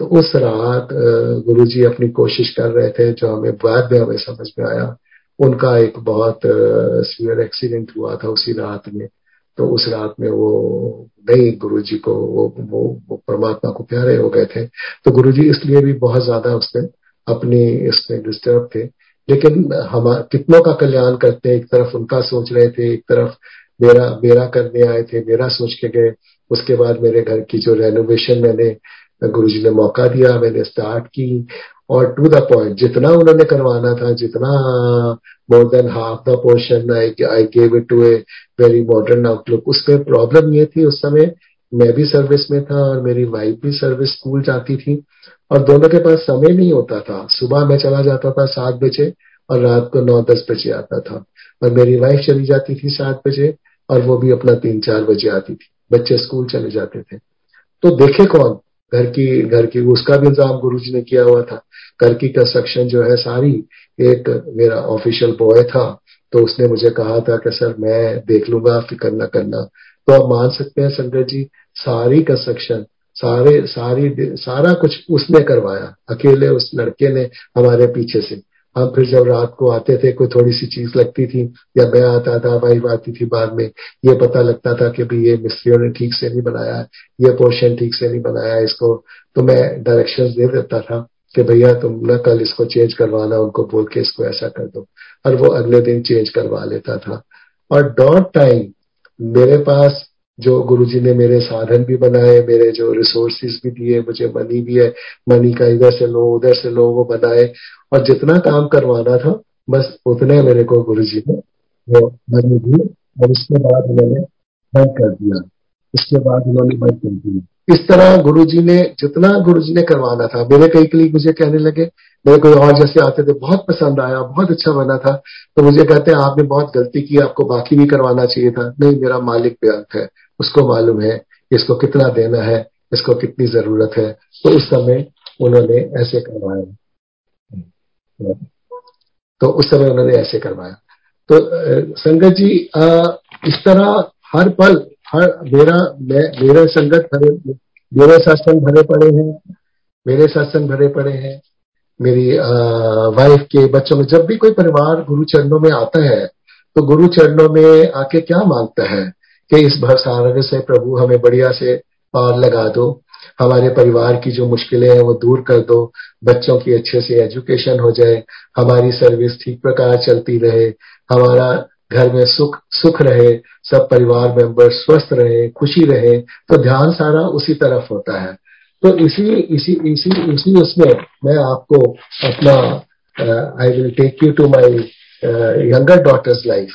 तो उस रात गुरु जी अपनी कोशिश कर रहे थे, जो हमें बाद में हमें समझ में आया, उनका एक बहुत सीवियर एक्सीडेंट हुआ था उसी रात में। तो उस रात में वो नहीं गुरु जी को वो, वो, वो परमात्मा को प्यारे हो गए थे। तो गुरु जी इसलिए भी बहुत ज़्यादा उस दिन अपनी इसमें डिस्टर्ब थे। लेकिन हम कितनों का कल्याण करते एक तरफ़ उनका सोच रहे थे एक तरफ़ मेरा मेरा करने आए थे मेरा सोच के गए। उसके बाद मेरे घर की जो रेनोवेशन मैंने गुरु जी ने मौका दिया मैंने स्टार्ट की। और टू द पॉइंट जितना उन्होंने करवाना था, जितना more than half the portion I gave it to a very modern outlook उसमें प्रॉब्लम ये थी उस समय, मैं भी सर्विस में था और मेरी वाइफ भी सर्विस स्कूल जाती थी, और दोनों के पास समय नहीं होता था। सुबह मैं चला जाता था सात बजे और रात को नौ, दस बजे आता था। और मेरी वाइफ चली जाती थी सात बजे और वो भी अपना तीन, चार बजे आती थी। बच्चे स्कूल चले जाते थे। तो देखे कौन? घर की घर की, उसका भी इंतज़ाम गुरु जी ने किया हुआ था। घर की कंस्ट्रक्शन जो है सारी, एक मेरा ऑफिशियल बॉय था तो उसने मुझे कहा था कि, सर, मैं देख लूँगा, फ़िक्र न करना। तो आप मान सकते हैं संगत जी, सारी कंस्ट्रक्शन सारे, सारी, सारा कुछ उसने करवाया, अकेले उस लड़के ने, हमारे पीछे से। हम फिर जब रात को आते थे, कोई थोड़ी सी चीज़ लगती थी, या मैं आता था वाइफ आती थी बाद में, ये पता लगता था कि भाई ये मिस्त्रियों ने ठीक से नहीं बनाया ये पोर्शन ठीक से नहीं बनाया इसको। तो मैं डायरेक्शन दे देता था कि भैया तुम ना कल इसको चेंज करवाना, उनको बोल के इसको ऐसा कर दो। और वो अगले दिन चेंज करवा लेता था। और डॉट टाइम मेरे पास जो गुरुजी ने मेरे साधन भी बनाए, मेरे जो रिसोर्सिस भी दिए, मुझे मनी भी है मनी का इधर से लो, उधर से लो, वो बनाए। और जितना काम करवाना था, बस उतने मेरे को गुरु जी ने वो मनी दी और उसके बाद उन्होंने बंद कर दिया। उसके बाद उन्होंने बंद कर दिया। इस तरह गुरु जी ने, जितना गुरु जी ने करवाना था, मेरे कई कई मुझे कहने लगे, मेरे कोई और जैसे आते थे, बहुत पसंद आया, बहुत अच्छा बना था। तो मुझे कहते हैं, आपने बहुत गलती की, आपको बाकी भी करवाना चाहिए था। नहीं, मेरा मालिक बेअंत है। उसको मालूम है इसको कितना देना है इसको कितनी ज़रूरत है। तो उस समय उन्होंने ऐसे करवाया। तो उस समय उन्होंने ऐसे करवाया। तो संगत जी आ, इस तरह हर पल हर मेरा मैं मेरे संगत भरे मेरे सत्संग भरे पड़े हैं मेरे सत्संग भरे पड़े हैं। मेरी वाइफ के बच्चों में जब भी कोई परिवार गुरु चरणों में आता है तो गुरु चरणों में आके क्या माँगता है? कि इस भरसारग से प्रभु हमें बढ़िया से पार लगा दो। हमारे परिवार की जो मुश्किलें हैं, वो दूर कर दो। बच्चों की अच्छे से एजुकेशन हो जाए। हमारी सर्विस ठीक प्रकार चलती रहे। हमारा घर में सुख सुख रहे। सब परिवार मेंबर स्वस्थ रहे, खुशी रहे। तो ध्यान सारा उसी तरफ़ होता है। तो इसी इसी इसी इसी उसमें मैं आपको अपना I will take you to my younger daughter's life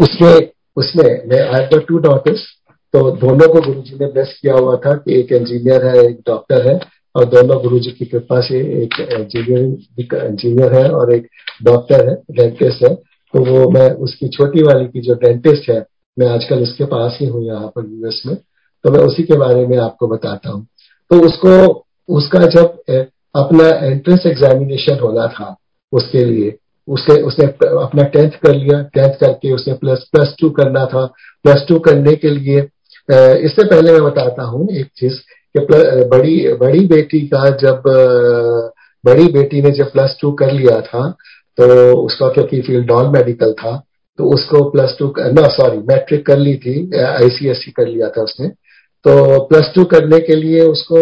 उसमें उसमें मैं आई हैव टू डॉटर्स तो दोनों को गुरु जी ने ब्लेस किया हुआ था कि एक इंजीनियर है, एक डॉक्टर है, और दोनों गुरु जी की कृपा से एक इंजीनियर इंजीनियर है और एक डॉक्टर है डेंटिस्ट है। तो वो मैं, उसकी छोटी वाली की जो डेंटिस्ट है, मैं आजकल उसके पास ही हूँ यहाँ पर यूएस में। तो मैं उसी के बारे में आपको बताता हूँ। तो उसको, उसका जब अपना एंट्रेंस एग्जामिनेशन होना था, उसके लिए उसके उसने अपना टेंथ कर लिया, टेंथ करके उसने प्लस प्लस टू करना था। प्लस टू करने के लिए इससे पहले मैं बताता हूँ एक चीज़ कि बड़ी बड़ी बेटी का जब बड़ी बेटी ने जब प्लस टू कर लिया था तो उसका क्योंकि फ़ील्ड नॉन मेडिकल था तो उसको प्लस टू ना, सॉरी, मैट्रिक कर ली थी आईसीएससी कर लिया था उसने। तो प्लस टू करने के लिए उसको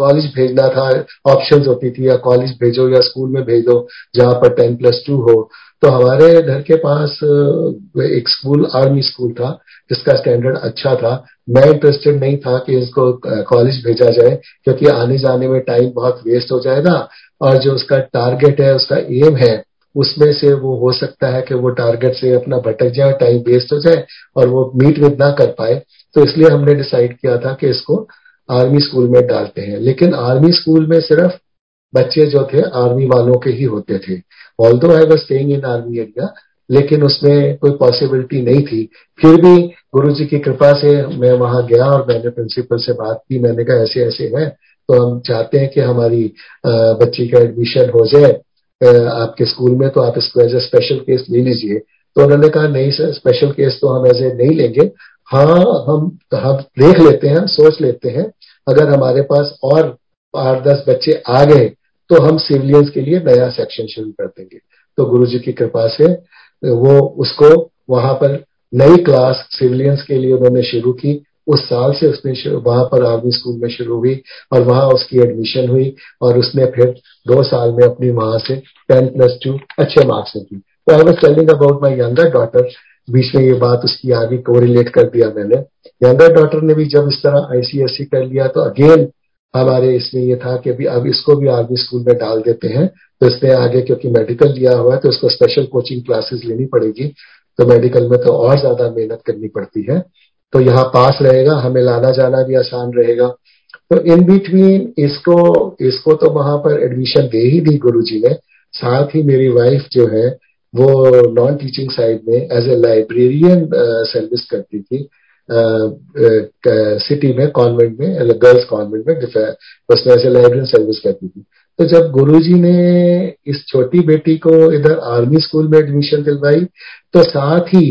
कॉलेज भेजना था ऑप्शंस होती थी, या कॉलेज भेजो या स्कूल में भेजो, जहाँ पर टेन प्लस टू हो। तो हमारे घर के पास एक स्कूल, आर्मी स्कूल था, जिसका स्टैंडर्ड अच्छा था। मैं इंटरेस्टेड नहीं था कि इसको कॉलेज भेजा जाए, क्योंकि आने जाने में टाइम बहुत वेस्ट हो जाएगा, और जो उसका टारगेट है, उसका एम है, उसमें से वो हो सकता है कि वो टारगेट से अपना भटक जाए टाइम वेस्ट हो जाए, और वो मीट विद ना कर पाए। तो इसलिए हमने डिसाइड किया था कि इसको आर्मी स्कूल में डालते हैं। लेकिन आर्मी स्कूल में सिर्फ़ बच्चे जो थे, आर्मी वालों के ही होते थे। Although I was staying in army area लेकिन उसमें कोई पॉसिबिलिटी नहीं थी। फिर भी गुरु जी की कृपा से मैं वहाँ गया और मैंने प्रिंसिपल से बात की। मैंने कहा, ऐसे ऐसे है तो हम चाहते हैं कि हमारी बच्ची का एडमिशन हो जाए। आपके स्कूल में तो आप इसको एज ए स्पेशल केस ले लीजिए। तो उन्होंने कहा, नहीं सर स्पेशल केस तो हम ऐसे नहीं लेंगे। हाँ हम हम देख लेते हैं सोच लेते हैं, अगर हमारे पास और आठ दस बच्चे आ गए तो हम सिविलियंस के लिए नया सेक्शन शुरू कर देंगे। तो गुरु जी की कृपा से वो उसको वहाँ पर नई क्लास सिविलियंस के लिए उन्होंने शुरू की। उस साल से उसने वहाँ पर आर्मी स्कूल में शुरू हुई और वहाँ उसकी एडमिशन हुई और उसने फिर दो साल में अपनी वहाँ से टेन प्लस टू अच्छे मार्क्स की। तो I was telling about my younger daughter बीच में ये बात उसकी आगे को रिलेट कर दिया मैंने। यंगर डॉटर ने भी जब इस तरह आईसीएससी कर लिया तो अगेन हमारे इसमें ये था कि अभी, अब इसको भी आर्मी स्कूल में डाल देते हैं। तो इसने आगे, क्योंकि मेडिकल लिया हुआ है तो उसको स्पेशल कोचिंग क्लासेस लेनी पड़ेगी। तो मेडिकल में तो और ज़्यादा मेहनत करनी पड़ती है। तो यहाँ पास रहेगा, हमें लाना जाना भी आसान रहेगा। तो इन बिटवीन इसको इसको तो वहाँ पर एडमिशन दे ही दी गुरु ने। साथ ही मेरी वाइफ जो है वो नॉन टीचिंग साइड में एज ए लाइब्रेरियन सर्विस करती थी सिटी में कॉन्वेंट में गर्ल्स कॉन्वेंट में उसमें एज ए लाइब्रेरियन सर्विस करती थी। तो जब गुरुजी ने इस छोटी बेटी को इधर आर्मी स्कूल में एडमिशन दिलवाई तो साथ ही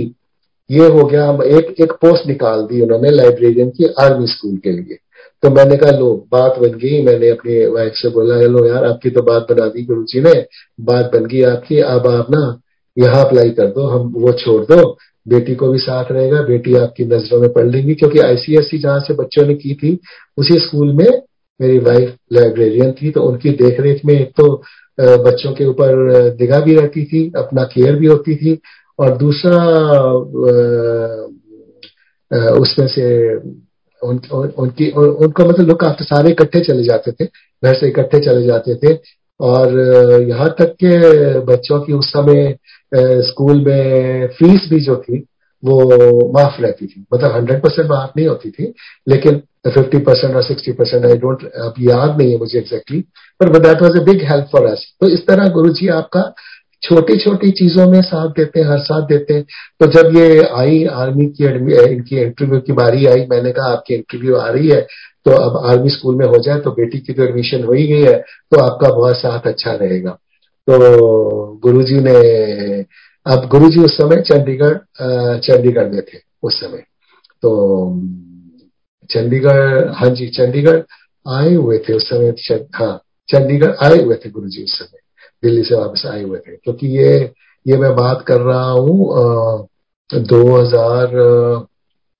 ये हो गया, हम एक एक पोस्ट निकाल दी उन्होंने लाइब्रेरियन की आर्मी स्कूल के लिए। तो मैंने कहा, लो, बात बन गई। मैंने अपनी वाइफ से बोला हेलो यार, आपकी तो बात बना दी गुरु जी ने। बात बन गई आपकी, अब आप ना यहाँ अप्लाई कर दो हम वो छोड़ दो बेटी को भी साथ रहेगा बेटी आपकी नज़रों में पढ़ लेंगी क्योंकि आईसीएससी जहाँ से बच्चों ने की थी उसी स्कूल में मेरी वाइफ लाइब्रेरियन थी तो उनकी देखरेख में एक तो बच्चों के ऊपर निगाह भी रहती थी अपना केयर भी होती थी और दूसरा उसमें से उन, उन, उनकी उन, उनको मतलब लोग काफ़ी सारे इकट्ठे चले जाते थे घर से इकट्ठे चले जाते थे और यहाँ तक के बच्चों की उस समय स्कूल में फ़ीस भी जो थी, वो माफ़ रहती थी। मतलब हंड्रेड परसेंट माफ़ नहीं होती थी, लेकिन फिफ्टी परसेंट और सिक्सटी परसेंट आई डोंट अब याद नहीं है मुझे exactly but that was a big help for us तो इस तरह गुरु जी आपका छोटी छोटी चीज़ों में साथ देते हर साथ देते तो जब ये आई आर्मी की इनकी इंटरव्यू की बारी आई, मैंने कहा, आपकी इंटरव्यू आ रही है। तो अब आर्मी स्कूल में हो जाए तो बेटी की तो एडमिशन हो ही गई है तो आपका बहुत साथ अच्छा रहेगा। तो गुरुजी ने, अब गुरुजी उस समय चंडीगढ़ चंडीगढ़ में थे उस समय। तो चंडीगढ़ हाँ जी, चंडीगढ़ आए हुए थे उस समय हाँ चंडीगढ़ आए हुए थे गुरुजी उस समय। दिल्ली से वापस आए हुए थे। क्योंकि ये ये मैं बात कर रहा हूँ दो हज़ार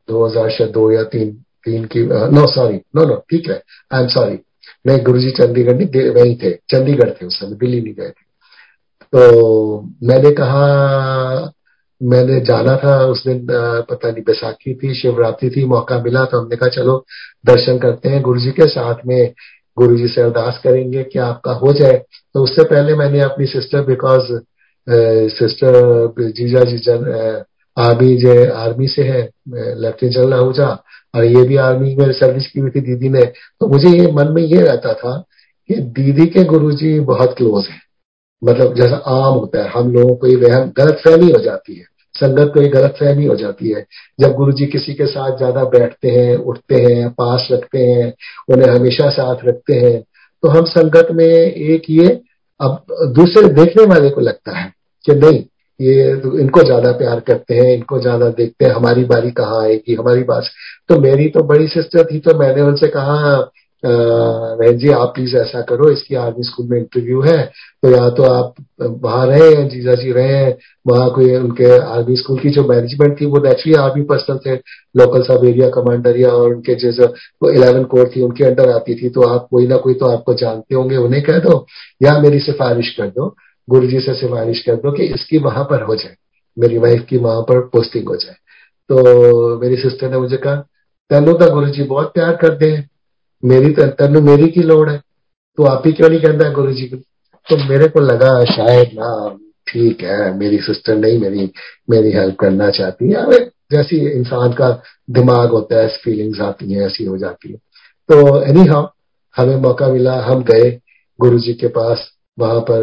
दो हज़ार शायद दो या तीन तीन की नो सॉरी नो नो ठीक है आई एम सॉरी नहीं गुरु जी चंडीगढ़ नहीं वहीं थे, चंडीगढ़ थे उस समय, दिल्ली नहीं गए थे। तो मैंने कहा, मैंने जाना था उस दिन पता नहीं, बैसाखी थी, शिवरात्रि थी, मौका मिला तो हमने कहा, चलो, दर्शन करते हैं गुरु जी के साथ में गुरु जी से अरदास करेंगे कि आपका हो जाए। तो उससे पहले मैंने अपनी सिस्टर बिकॉज़ सिस्टर जीजा जी जन आर्मी जो, आर्मी से है लेफ्टिनेंट जनरल आहूजा, और ये भी आर्मी में सर्विस की हुई थी दीदी ने। तो मुझे ये मन में ये रहता था कि दीदी के गुरुजी बहुत क्लोज है। मतलब जैसा आम होता है, हम लोगों को ये वहम गलत फहमी हो जाती है। संगत को एक गलत फहमी हो जाती है। जब गुरु जी किसी के साथ ज़्यादा बैठते हैं, उठते हैं, पास रखते हैं, उन्हें हमेशा साथ रखते हैं तो हम संगत में एक ये अब दूसरे देखने वाले को लगता है कि नहीं, ये इनको ज़्यादा प्यार करते हैं, इनको ज़्यादा देखते हैं, हमारी बारी कहाँ आएगी, हमारी बात। तो मेरी तो बड़ी सिस्टर थी तो मैंने उनसे कहा बहन जी, आप प्लीज़ ऐसा करो, इसकी आर्मी स्कूल में इंटरव्यू है तो या तो आप वहाँ रहे हैं, जीजा जी रहे हैं, वहाँ कोई उनके आर्मी स्कूल की जो मैनेजमेंट थी, वो नेचुरली आर्मी पर्सनल थे लोकल सब एरिया कमांडर या और उनके जैसे वो इलेवन कोर थी, उनके अंडर आती थी तो आप कोई ना कोई तो आपको जानते होंगे, उन्हें कह दो, या मेरी सिफारिश कर दो, गुरु जी से सिफारिश कर दो कि इसकी वहाँ पर हो जाए, मेरी वाइफ की वहाँ पर पोस्टिंग हो जाए। तो मेरी सिस्टर ने मुझे कहा, तेनू तो गुरु जी बहुत प्यार करते हैं। मेरी तो तेन मेरी की लोड़ है? तो आप ही क्यों नहीं कहता गुरु जी को? तो मेरे को लगा शायद ना, ठीक है, मेरी सिस्टर नहीं, मेरी मेरी हेल्प करना चाहती है। जैसी इंसान का दिमाग होता है फीलिंग्स आती हैं, ऐसी हो जाती है। तो एनी हाउ हमें मौका मिला, हम गए गुरु जी के पास। वहाँ पर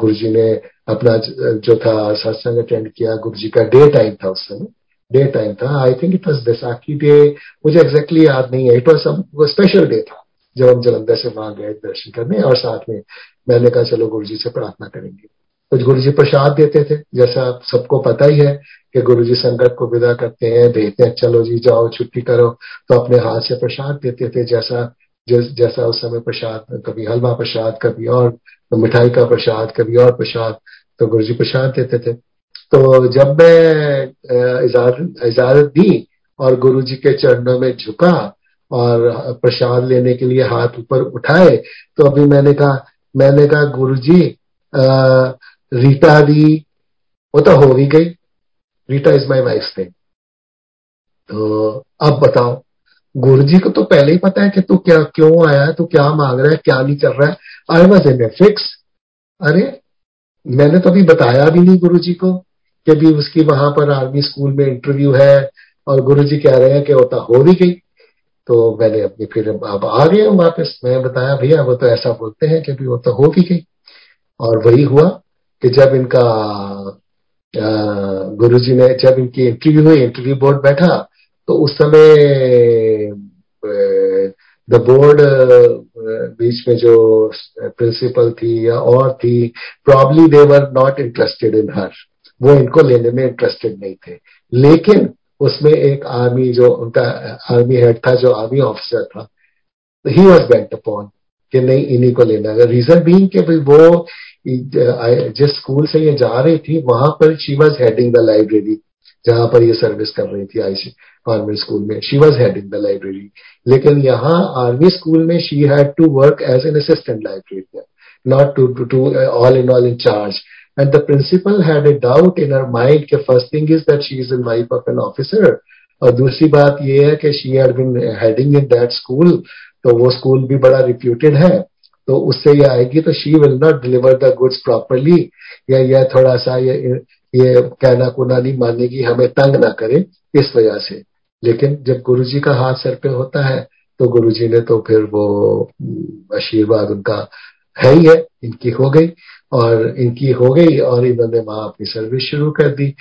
गुरु जी ने अपना जो था, सत्संग अटेंड किया। गुरु जी का डे टाइम था उस समय। डे टाइम था। I think it was Baisakhi day मुझे एग्जैक्टली याद नहीं है। इट वॉज़ स्पेशल डे था, जब हम जलंधर से वहाँ गए दर्शन करने और साथ में मैंने कहा, चलो गुरु जी से प्रार्थना करेंगे। कुछ गुरु जी प्रसाद देते थे। जैसा आप सबको पता ही है कि गुरु जी संगत को विदा करते हैं भेजते हैं, चलो जी, जाओ, छुट्टी करो। तो अपने हाथ से प्रसाद देते थे। जैसा जैसा उस समय प्रसाद, कभी हलवा प्रसाद, कभी और मिठाई का प्रसाद, कभी और प्रसाद तो गुरु जी प्रसाद देते थे। तो जब मैं इजाज़त दी और गुरु जी के चरणों में झुका और प्रसाद लेने के लिए हाथ ऊपर उठाए तो अभी मैंने कहा मैंने कहा गुरु जी रीटा दी, वो तो हो ही गई। रीटा इज़ माई वाइफ थे तो अब बताओ गुरु जी को तो पहले ही पता है कि तू क्या, क्यों आया है, तू क्या मांग रहा है, क्या नहीं चल रहा है। आई वॉज़ इन फिक्स अरे, मैंने तो अभी बताया भी नहीं गुरु जी को। कि भी उसकी वहाँ पर आर्मी स्कूल में इंटरव्यू है और गुरु जी कह रहे हैं कि वो तो हो भी गई। तो मैंने अपनी फिर अब आ गए वापस। मैं बताया, भैया, वो तो ऐसा बोलते हैं कि वो तो हो भी गई। और वही हुआ कि जब इनका गुरु जी ने, जब इनकी इंटरव्यू हुई इंटरव्यू बोर्ड बैठा तो उस समय द बोर्ड बीच में जो प्रिंसिपल थी या और थी probably they were not interested in her वो इनको लेने में इंटरेस्टेड नहीं थे। लेकिन उसमें एक आर्मी जो उनका आर्मी हेड था, जो आर्मी ऑफिसर था ही वॉज़ बेंट अपॉन कि नहीं, इन्हीं को लेना। है रीजन भी कि भाई वो जिस स्कूल से ये जा रही थी, वहाँ पर she was heading the library जहाँ पर ये सर्विस कर रही थी आई आर्मी स्कूल में। She was heading the library लेकिन यहाँ आर्मी स्कूल में she had to work as an assistant librarian not to to all in all in charge And the principal had a doubt in her mind. कि first thing is that she is a wife of an officer. और दूसरी बात ये है कि she had been heading in that school. तो वो school भी बड़ा रिप्यूटेड है। तो उससे ये आएगी तो she will not deliver the goods properly या यह थोड़ा सा ये ये कहना कुना नहीं मानेगी हमें तंग ना करे इस वजह से। लेकिन जब गुरु जी का हाथ सर पे होता है तो गुरु जी ने तो फिर वो आशीर्वाद उनका है ही है। इनकी हो गई। और इनकी हो गई और इन्होंने वहाँ अपनी सर्विस शुरू कर दी।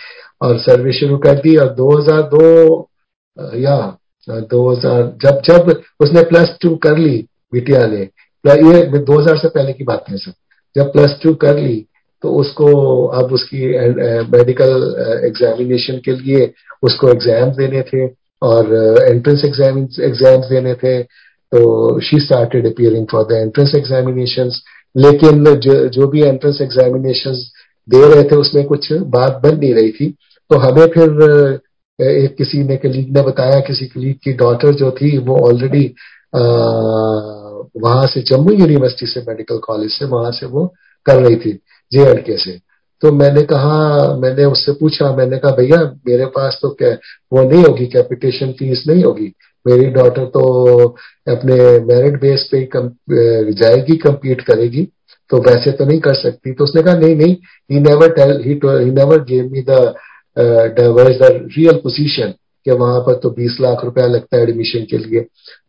और सर्विस शुरू कर दी और 2002 या 2000 जब जब उसने प्लस टू कर ली बिटिया ने, ये 2000 से पहले की बात है सर, जब प्लस टू कर ली तो उसको अब उसकी मेडिकल एग्जामिनेशन के लिए उसको एग्ज़ाम देने थे और एंट्रेंस एग्ज़ाम एग्ज़ाम्स देने थे। तो she started appearing for the entrance examination लेकिन जो, जो भी एंट्रेंस एग्जामिनेशन दे रहे थे उसमें कुछ बात बन नहीं रही थी। तो हमें फिर एक किसी ने कलीग ने बताया किसी कलीग की डॉटर जो थी वो ऑलरेडी वहाँ से जम्मू यूनिवर्सिटी से मेडिकल कॉलेज से वहाँ से वो कर रही थी जे एंड के से। तो मैंने कहा मैंने उससे पूछा मैंने कहा भैया मेरे पास तो क्या वो नहीं होगी कैपिटेशन फ़ीस नहीं होगी। मेरी डॉटर तो अपने मेरिट बेस पे कम, जाएगी कम्पीट करेगी तो वैसे तो नहीं कर सकती। तो उसने कहा नहीं नहीं he never tell he never gave me the the real position कि वहाँ पर तो 20 लाख रुपया लगता है एडमिशन के लिए।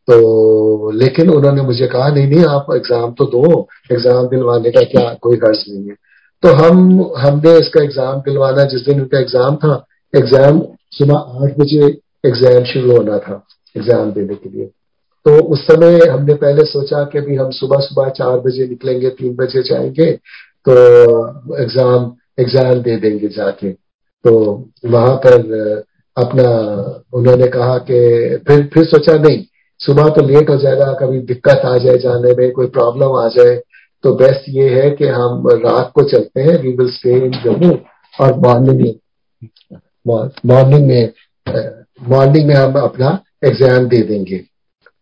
तो लेकिन उन्होंने मुझे कहा नहीं नहीं आप एग्ज़ाम तो दो एग्ज़ाम दिलवाने का क्या कोई हर्ज नहीं है। तो हम हमने इसका एग्ज़ाम दिलवाना जिस दिन उनका एग्ज़ाम था एग्ज़ाम सुबह आठ बजे एग्ज़ाम शुरू होना था। एग्ज़ाम देने के लिए। तो उस समय हमने पहले सोचा कि भी हम सुबह सुबह चार बजे निकलेंगे, तीन बजे जाएँगे तो एग्ज़ाम एग्ज़ाम दे देंगे जाके। तो वहाँ पर अपना, उन्होंने कहा कि फिर फिर सोचा नहीं, सुबह तो लेट हो जाएगा, कभी दिक्कत आ जाए जाने में, कोई प्रॉब्लम आ जाए तो बेस्ट ये है कि हम रात को चलते हैं we will stay in Jammu और मॉर्निंग में मॉर्निंग में मॉर्निंग में हम अपना एग्ज़ाम दे देंगे।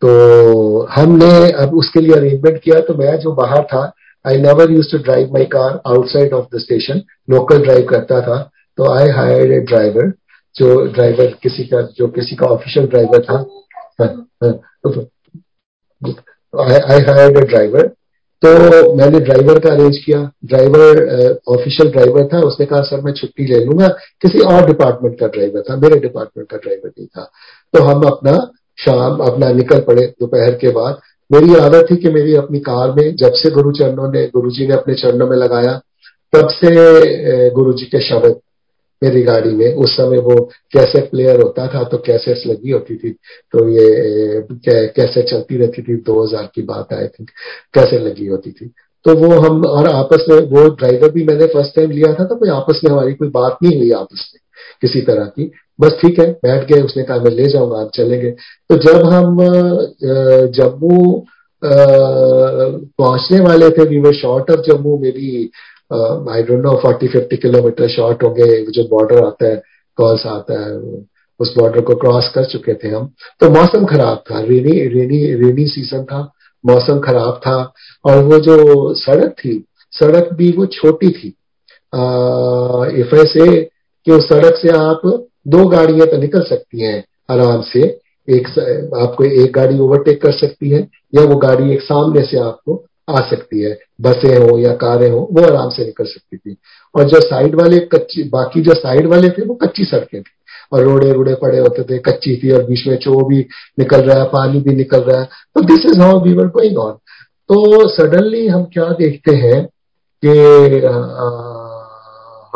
तो हमने अब उसके लिए अरेंजमेंट किया तो मैं जो बाहर था I never use to drive my car outside of the station local drive करता था तो आई हायर ए ड्राइवर जो ड्राइवर किसी का, जो किसी का ऑफिशियल ड्राइवर था। आई हायर ए ड्राइवर तो मैंने ड्राइवर का अरेंज किया। ड्राइवर ऑफिशियल ड्राइवर था। उसने कहा, सर, मैं छुट्टी ले लूँगा। किसी और डिपार्टमेंट का ड्राइवर था। मेरे डिपार्टमेंट का ड्राइवर नहीं था। तो हम अपना शाम, अपना निकल पड़े दोपहर के बाद। मेरी आदत थी कि मेरी अपनी कार में, जब से गुरु चरणों ने गुरु जी ने अपने चरणों में लगाया, तब से गुरु जी के शब्द मेरी गाड़ी में। उस समय वो कैसे प्लेयर होता था तो कैसे लगी होती थी। तो ये कैसेट चलती रहती थी 2000 की बात आई थिंक कैसेट लगी होती थी। तो वो हम, और आपस में, वो ड्राइवर भी मैंने फ़र्स्ट टाइम लिया था तो कोई आपस में हमारी कोई बात नहीं हुई आपस में, किसी तरह की। बस ठीक है, बैठ गए, उसने कहा, मैं ले जाऊँगा, आप चलेंगे। तो जब हम जम्मू पहुँचने वाले थे we were short of Jammu, मेरी I don't know forty fifty kilometer short हो गए जो बॉर्डर आता है कॉल्स आता है, उस बॉर्डर को क्रॉस कर चुके थे हम। तो मौसम खराब था रेनी रेनी रेनी सीज़न था, मौसम खराब था, और वो जो सड़क थी, सड़क भी वो छोटी थी। इफ़ ऐसे कि उस सड़क से आप दो गाड़ियाँ तो निकल सकती हैं आराम से, एक आपको एक गाड़ी ओवरटेक कर सकती है, या वो गाड़ी एक सामने से आपको आ सकती है। बसें हो या कारें हो, वो आराम से निकल सकती थी। और जो साइड वाले कच्ची, बाकी जो साइड वाले थे, वो कच्ची सड़कें थी। और रोड़े रोड़े पड़े होते थे, कच्ची थी और बीच में चो भी निकल रहा है, पानी भी निकल रहा है। तो this is how we were going on तो सडनली हम क्या देखते हैं कि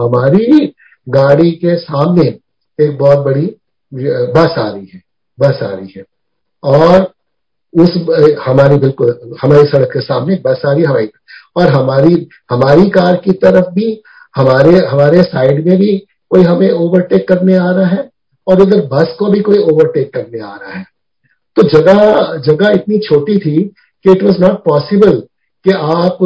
हमारी गाड़ी के सामने एक बहुत बड़ी बस आ रही है, बस आ रही है। और उस, हमारी बिल्कुल, हमारी सड़क के सामने बस आ रही है हमारी और हमारी हमारी कार की तरफ़ भी, हमारे हमारे साइड में भी कोई हमें ओवरटेक करने आ रहा है और उधर बस को भी कोई ओवरटेक करने आ रहा है। तो जगह जगह इतनी छोटी थी कि इट वॉज़ नॉट पॉसिबल कि आप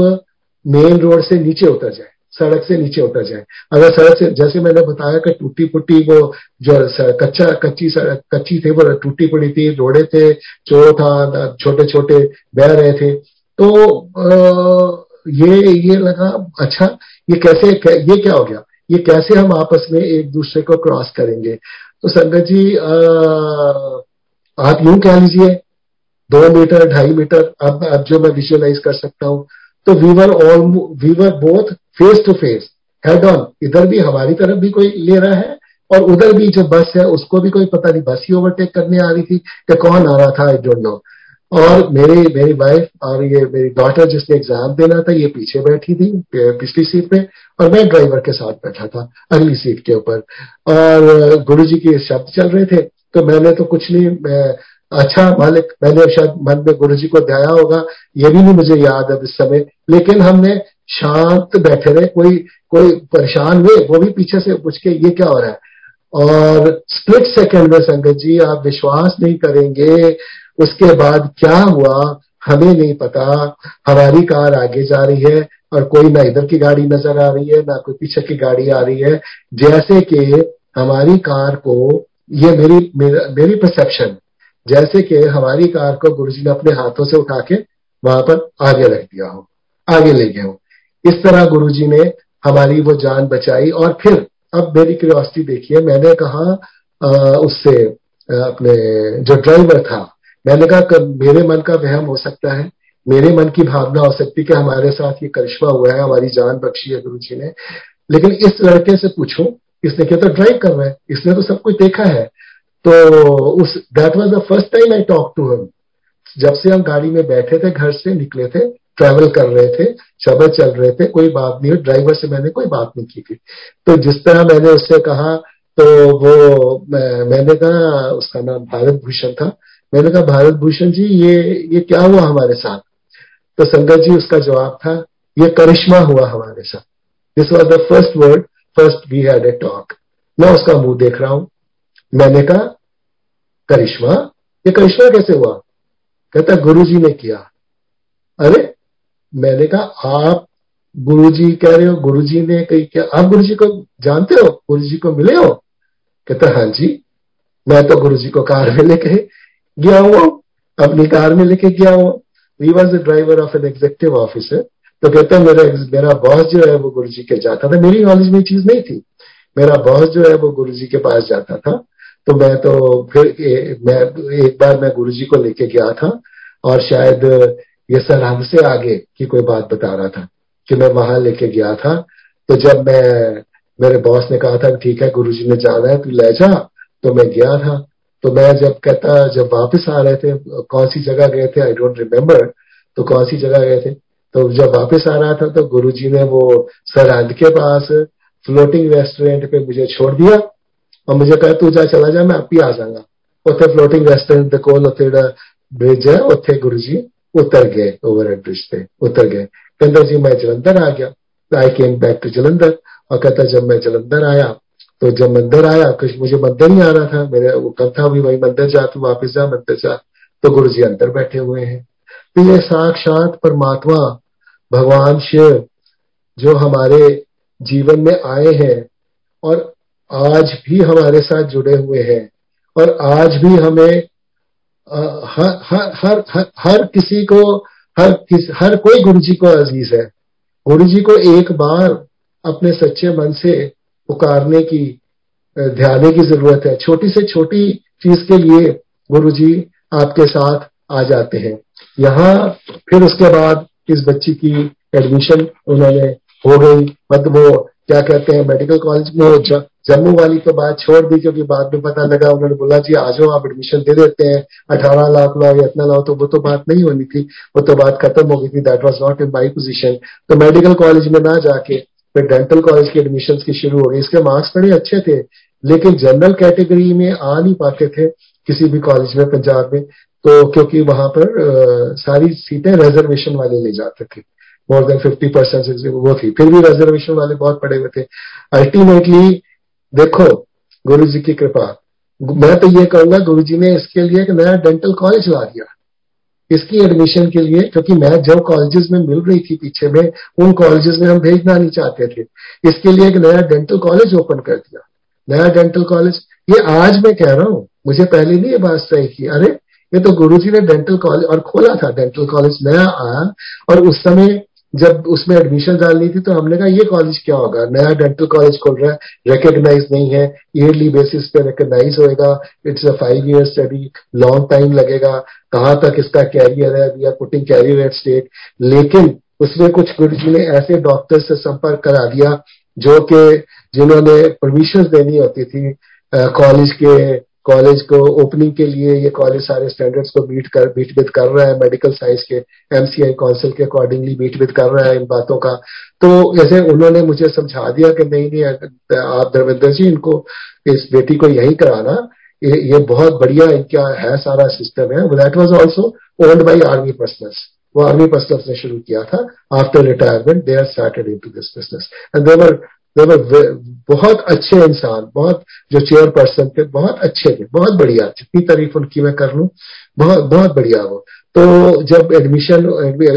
मेन रोड से नीचे उतर जाए। सड़क से नीचे उतर जाए। अगर सड़क से जैसे मैंने बताया कि टूटी फुटी वो जो कच्चा कच्ची सड़क कच्ची थी वो टूटी पड़ी थी रोड़े थे चोर था छोटे छोटे बह रहे थे। तो आ, ये ये लगा अच्छा ये कैसे ये क्या हो गया? ये कैसे हम आपस में एक दूसरे को क्रॉस करेंगे? तो संगत जी आ, आप यूँ कह लीजिए दो मीटर ढाई मीटर अब अब जो मैं विजुअलाइज कर सकता हूँ तो we were all we were both face to face head on इधर भी हमारी तरफ़ भी कोई ले रहा है और उधर भी जो बस है, उसको भी कोई पता नहीं, बस ही ओवरटेक करने आ रही थी कि कौन आ रहा था आई डोंट नो और मेरी मेरी वाइफ और ये मेरी डॉटर जिसने एग्ज़ाम देना था, ये पीछे बैठी थी, पिछली सीट पे और मैं ड्राइवर के साथ बैठा था, अगली सीट के ऊपर। और गुरु जी के शब्द चल रहे थे तो मैंने तो कुछ नहीं, मैं अच्छा मालिक, मैंने शायद मन में गुरु जी को ध्याया होगा, ये भी नहीं मुझे याद अब इस समय। लेकिन हमने शांत बैठे रहे, कोई कोई परेशान हुए, वो भी पीछे से पूछ के ये क्या हो रहा है? और स्प्लिट सेकंड में संगत जी, आप विश्वास नहीं करेंगे, उसके बाद क्या हुआ, हमें नहीं पता। हमारी कार आगे जा रही है, और कोई ना इधर की गाड़ी नज़र आ रही है, ना कोई पीछे की गाड़ी आ रही है। जैसे कि हमारी कार को, ये मेरी मेरी परसेप्शन जैसे कि हमारी कार को गुरु ने अपने हाथों से उठा के वहाँ पर आगे रख दिया हो आगे ले गए हो। इस तरह गुरु ने हमारी वो जान बचाई और फिर अब मेरी क्यूरियोसिटी देखिए मैंने कहा आ, उससे अपने जो ड्राइवर था मैंने कहा मेरे मन का वहम हो सकता है? मेरे मन की भावना हो सकती है कि हमारे साथ ये करिश्मा हुआ है हमारी जान बख्शी है गुरु जी ने। लेकिन इस लड़के से पूछो इसने क्या तो ड्राइव कर रहा है? इसने तो सब कुछ देखा है। तो उस that was the first time I talk to him जब से हम गाड़ी में बैठे थे, घर से निकले थे ट्रैवल कर रहे थे, शबर चल रहे थे, कोई बात नहीं ड्राइवर से मैंने कोई बात नहीं की थी। तो जिस तरह मैंने उससे कहा तो वो मैंने कहा, उसका नाम भारत भूषण था। मैंने कहा भारत भूषण जी, ये ये क्या हुआ हमारे साथ? तो संगत जी, उसका जवाब था, ये करिश्मा हुआ हमारे साथ। This was the first word first we had a talk मैं उसका मुँह देख रहा हूँ। मैंने कहा, करिश्मा, ये करिश्मा कैसे हुआ? कहता गुरु जी ने किया। अरे, मैंने कहा, आप गुरु जी कह रहे हो गुरु जी ने कही क्या? आप गुरु जी को जानते हो? गुरु जी को मिले हो? कहता हाँ जी। मैं तो गुरु जी को कार में लेके गया हुआ अपनी कार में लेके गया हुआ we was the driver of an executive officer तो कहता, मेरा मेरा बॉस जो है, वो गुरु जी के जाता था। मेरी नॉलेज में चीज़ नहीं थी। मेरा बॉस जो है, वो गुरु जी के पास जाता था। तो मैं तो फिर ए, मैं एक बार मैं गुरु जी को लेके गया था और शायद ये सरहद से आगे की कोई बात बता रहा था कि मैं वहाँ लेके गया था। तो जब मैं मेरे बॉस ने कहा था ठीक है गुरु जी ने जाना है तू ले जा। तो मैं गया था। तो मैं जब कहता जब वापस आ रहे थे कौन सी जगह गए थे आई डोंट रिमेम्बर तो कौन सी जगह गए थे? तो जब वापस आ रहा था तो गुरु जी ने वो सरहद के पास फ्लोटिंग रेस्टोरेंट पे मुझे छोड़ दिया। और मुझे कहा तू जा चला जा मैं आप ही आ जाऊंगा ਉੱਥੇ ਫਲੋਟਿੰਗ ਰੈਸਟੋਰੈਂਟ ਦੇ ਕੋਲ ਉੱਥੇ ਜਿਹੜਾ ਬ੍ਰਿਜ ਹੈ ਉੱਥੇ ਗੁਰੂ ਜੀ ਉਤਰ ਗਏ ਓਵਰਹੈਡ ब्रिज पे उतर गए कहता जी मैं जलंधर आ गया I came back to Jalandhar और कहता जब मैं जलंधर आया तो जब मंदिर आया कुछ मुझे मंदिर ही आ रहा था मेरे वो कब था भी वही मंदिर जा तू वापिस जा मंदिर जा तो गुरु जी अंदर बैठे हुए हैं तो ये साक्षात परमात्मा भगवान शिव जो हमारे जीवन में आए हैं और आज भी हमारे साथ जुड़े हुए हैं और आज भी हमें हर हर हर हर, किसी को हर किस हर कोई गुरु जी को अज़ीज़ है। गुरु जी को एक बार अपने सच्चे मन से पुकारने की ध्यान की ज़रूरत है। छोटी से छोटी चीज़ के लिए गुरु जी आपके साथ आ जाते हैं। यहाँ फिर उसके बाद इस बच्ची की एडमिशन उन्होंने हो गई। मतलब वो क्या कहते हैं मेडिकल कॉलेज में जम्मू वाली तो बात छोड़ दी क्योंकि बाद में पता लगा उन्होंने बोला जी आ जाओ आप एडमिशन दे देते हैं। अठारह लाख लाओ या इतना लाओ तो वो तो बात नहीं होनी थी। वो तो बात खत्म हो गई थी। That was not in my position तो मेडिकल कॉलेज में ना जाके फिर डेंटल कॉलेज की एडमिशन की शुरू हो गई। इसके मार्क्स बड़े अच्छे थे लेकिन जनरल कैटेगरी में आ नहीं पाते थे किसी भी कॉलेज में पंजाब में। तो क्योंकि वहाँ पर आ, सारी सीटें रिजर्वेशन वाले ले जाते थे। मोर देन फिफ्टी परसेंट वो थी। फिर भी रिजर्वेशन वाले बहुत पड़े हुए थे। अल्टीमेटली देखो गुरु जी की कृपा। मैं तो ये कहूँगा गुरु जी ने इसके लिए एक नया डेंटल कॉलेज ला दिया। इसकी एडमिशन के लिए, क्योंकि मैं जो कॉलेजेस में मिल रही थी पीछे में, उन कॉलेजेस में हम भेजना नहीं चाहते थे। इसके लिए एक नया डेंटल कॉलेज ओपन कर दिया। नया डेंटल कॉलेज ये आज मैं कह रहा हूँ, मुझे पहले नहीं ये बात सही की। अरे, ये तो गुरु जी ने डेंटल कॉलेज और खोला था डेंटल कॉलेज नया आया, और उस समय जब उसमें एडमिशन डालनी थी तो हमने कहा, ये कॉलेज क्या होगा? नया डेंटल कॉलेज खोल रहा है रिकग्नाइज नहीं है ईयरली बेसिस पे रिकग्नाइज होएगा it's a five year study long time लगेगा, कहाँ तक इसका कैरियर है we are putting career at state लेकिन उसमें कुछ गुरु जी ने ऐसे डॉक्टर से संपर्क करा दिया, जो कि जिन्होंने परमिशन देनी होती थी कॉलेज के कॉलेज को ओपनिंग के लिए ये कॉलेज सारे स्टैंडर्ड्स को मीट कर मीट विद कर रहा है मेडिकल साइंस के एमसीआई काउंसिल के अकॉर्डिंगली मीट विद कर रहा है इन बातों का। तो जैसे उन्होंने मुझे समझा दिया कि नहीं नहीं आप धर्मेंद्र जी इनको इस बेटी को यही कराना ये, ये बहुत बढ़िया इनका है सारा सिस्टम है। That was also old by army personnels वो आर्मी पर्सनल्स ने शुरू किया था। After retirement they are started into this business and they were बहुत अच्छे इंसान, बहुत, जो चेयर पर्सन थे, बहुत अच्छे थे, बहुत बढ़िया जितनी तारीफ़ उनकी मैं कर लू? बहुत बहुत बढ़िया वो। तो जब एडमिशन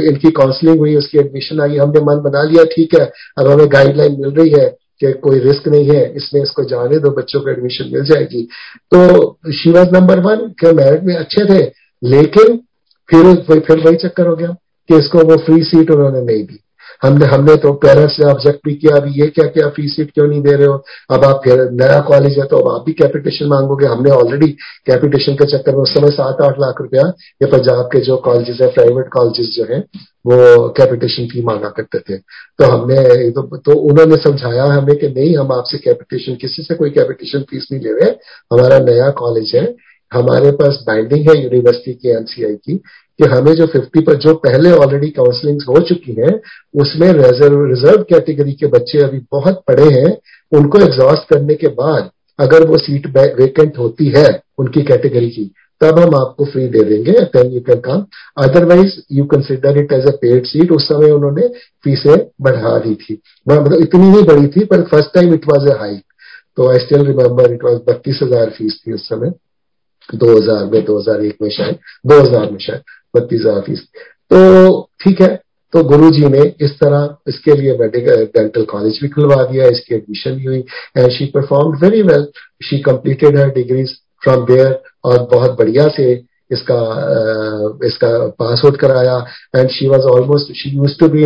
इनकी काउंसलिंग हुई, उसकी एडमिशन आई, हमने मन बना लिया, ठीक है, अब हमें गाइडलाइन मिल रही है कि कोई रिस्क नहीं है, इसमें इसको जाने दो, बच्चों को एडमिशन मिल जाएगी। तो शी वॉज़ नंबर वन के मेरिट में अच्छे थे, लेकिन फिर फिर वही चक्कर हो गया कि इसको वो फ्री सीट उन्होंने नहीं दी। हमने हमने तो पेरेंट्स से ऑब्जेक्ट भी किया अभी ये क्या क्या फ़ीस सीट क्यों नहीं दे रहे हो? अब आप फिर नया कॉलेज है तो अब आप भी कैपिटेशन मांगोगे। हमने ऑलरेडी कैपिटेशन के चक्कर में उस समय सात आठ लाख रुपया ये पंजाब के जो कॉलेजेस है प्राइवेट कॉलेजेस जो है वो कैपिटेशन फ़ी मांगा करते थे। तो हमने तो, तो उन्होंने समझाया हमें कि नहीं हम आपसे कैपिटेशन किसी से कोई कैपिटेशन फ़ीस नहीं ले रहे। हमारा नया कॉलेज है हमारे पास बाइंडिंग है यूनिवर्सिटी की एमसीआई की। कि हमें जो 50 पर जो पहले ऑलरेडी काउंसलिंग हो चुकी है, उसमें रिज़र्व रिज़र्व कैटेगरी के बच्चे अभी बहुत पड़े हैं, उनको एग्जॉस्ट करने के बाद अगर वो सीट वेकेंट होती है उनकी कैटेगरी की, तब हम आपको फ्री दे देंगे you can come otherwise you consider it as a paid seat उस समय उन्होंने फीसें बढ़ा दी थी। मतलब इतनी नहीं बढ़ी थी, पर first time it was a high तो I still remember it was बत्तीस हज़ार फ़ीस थी उस समय। 2000 में 2001 में शायद। 2000 में शायद। बत्तीस हज़ार फ़ीस। तो ठीक है तो गुरु जी ने इस तरह इसके लिए मेडिकल डेंटल कॉलेज भी खुलवा दिया, इसकी एडमिशन भी हुई and she perform very well she completed her degrees from there और बहुत बढ़िया से इसका इसका पास आउट कराया and she was almost she use to be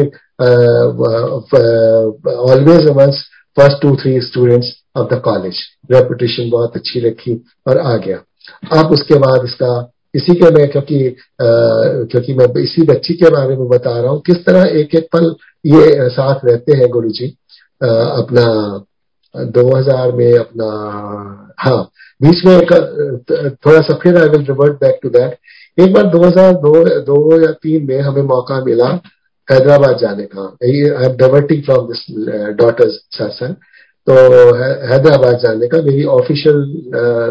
always amongst first two three students of the college reputation बहुत अच्छी रखी और आ गया। अब उसके बाद इसका इसी के मैं क्योंकि आ, क्योंकि मैं इसी बच्ची के बारे में बता रहा हूँ किस तरह एक एक पल ये साथ रहते हैं गुरु जी आ, अपना 2000 में अपना हाँ बीच में एक थोड़ा सा फिर I will revert back to that एक बार 2002 दो या तीन में हमें मौका मिला हैदराबाद जाने का। I am diverting from this daughters satsang तो हैदराबाद जाने का मेरी ऑफिशियल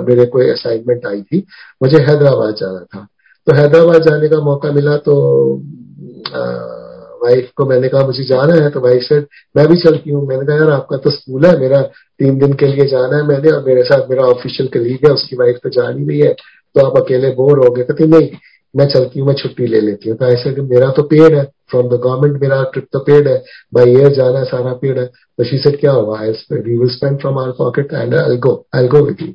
मेरे कोई असाइनमेंट आई थी, मुझे हैदराबाद जाना था। तो हैदराबाद जाने का मौका मिला तो वाइफ को मैंने कहा, मुझे जाना है। तो वाइफ से मैं भी चलती हूँ। मैंने कहा, यार, आपका तो स्कूल है, मेरा तीन दिन के लिए जाना है मैंने और मेरे साथ मेरा ऑफिशियल कलीग है, उसकी वाइफ तो जान ही नहीं है। तो आप अकेले बोर हो गए। कहते, नहीं मैं चलती हूँ, मैं छुट्टी ले लेती हूँ। तो ऐसे कि मेरा तो पेड है फ्रॉम द गवर्नमेंट मेरा ट्रिप तो पेड है बाई एयर जाना है, सारा पेड है। तो शी सेट क्या हुआ? We will spend from our pocket and I go go with you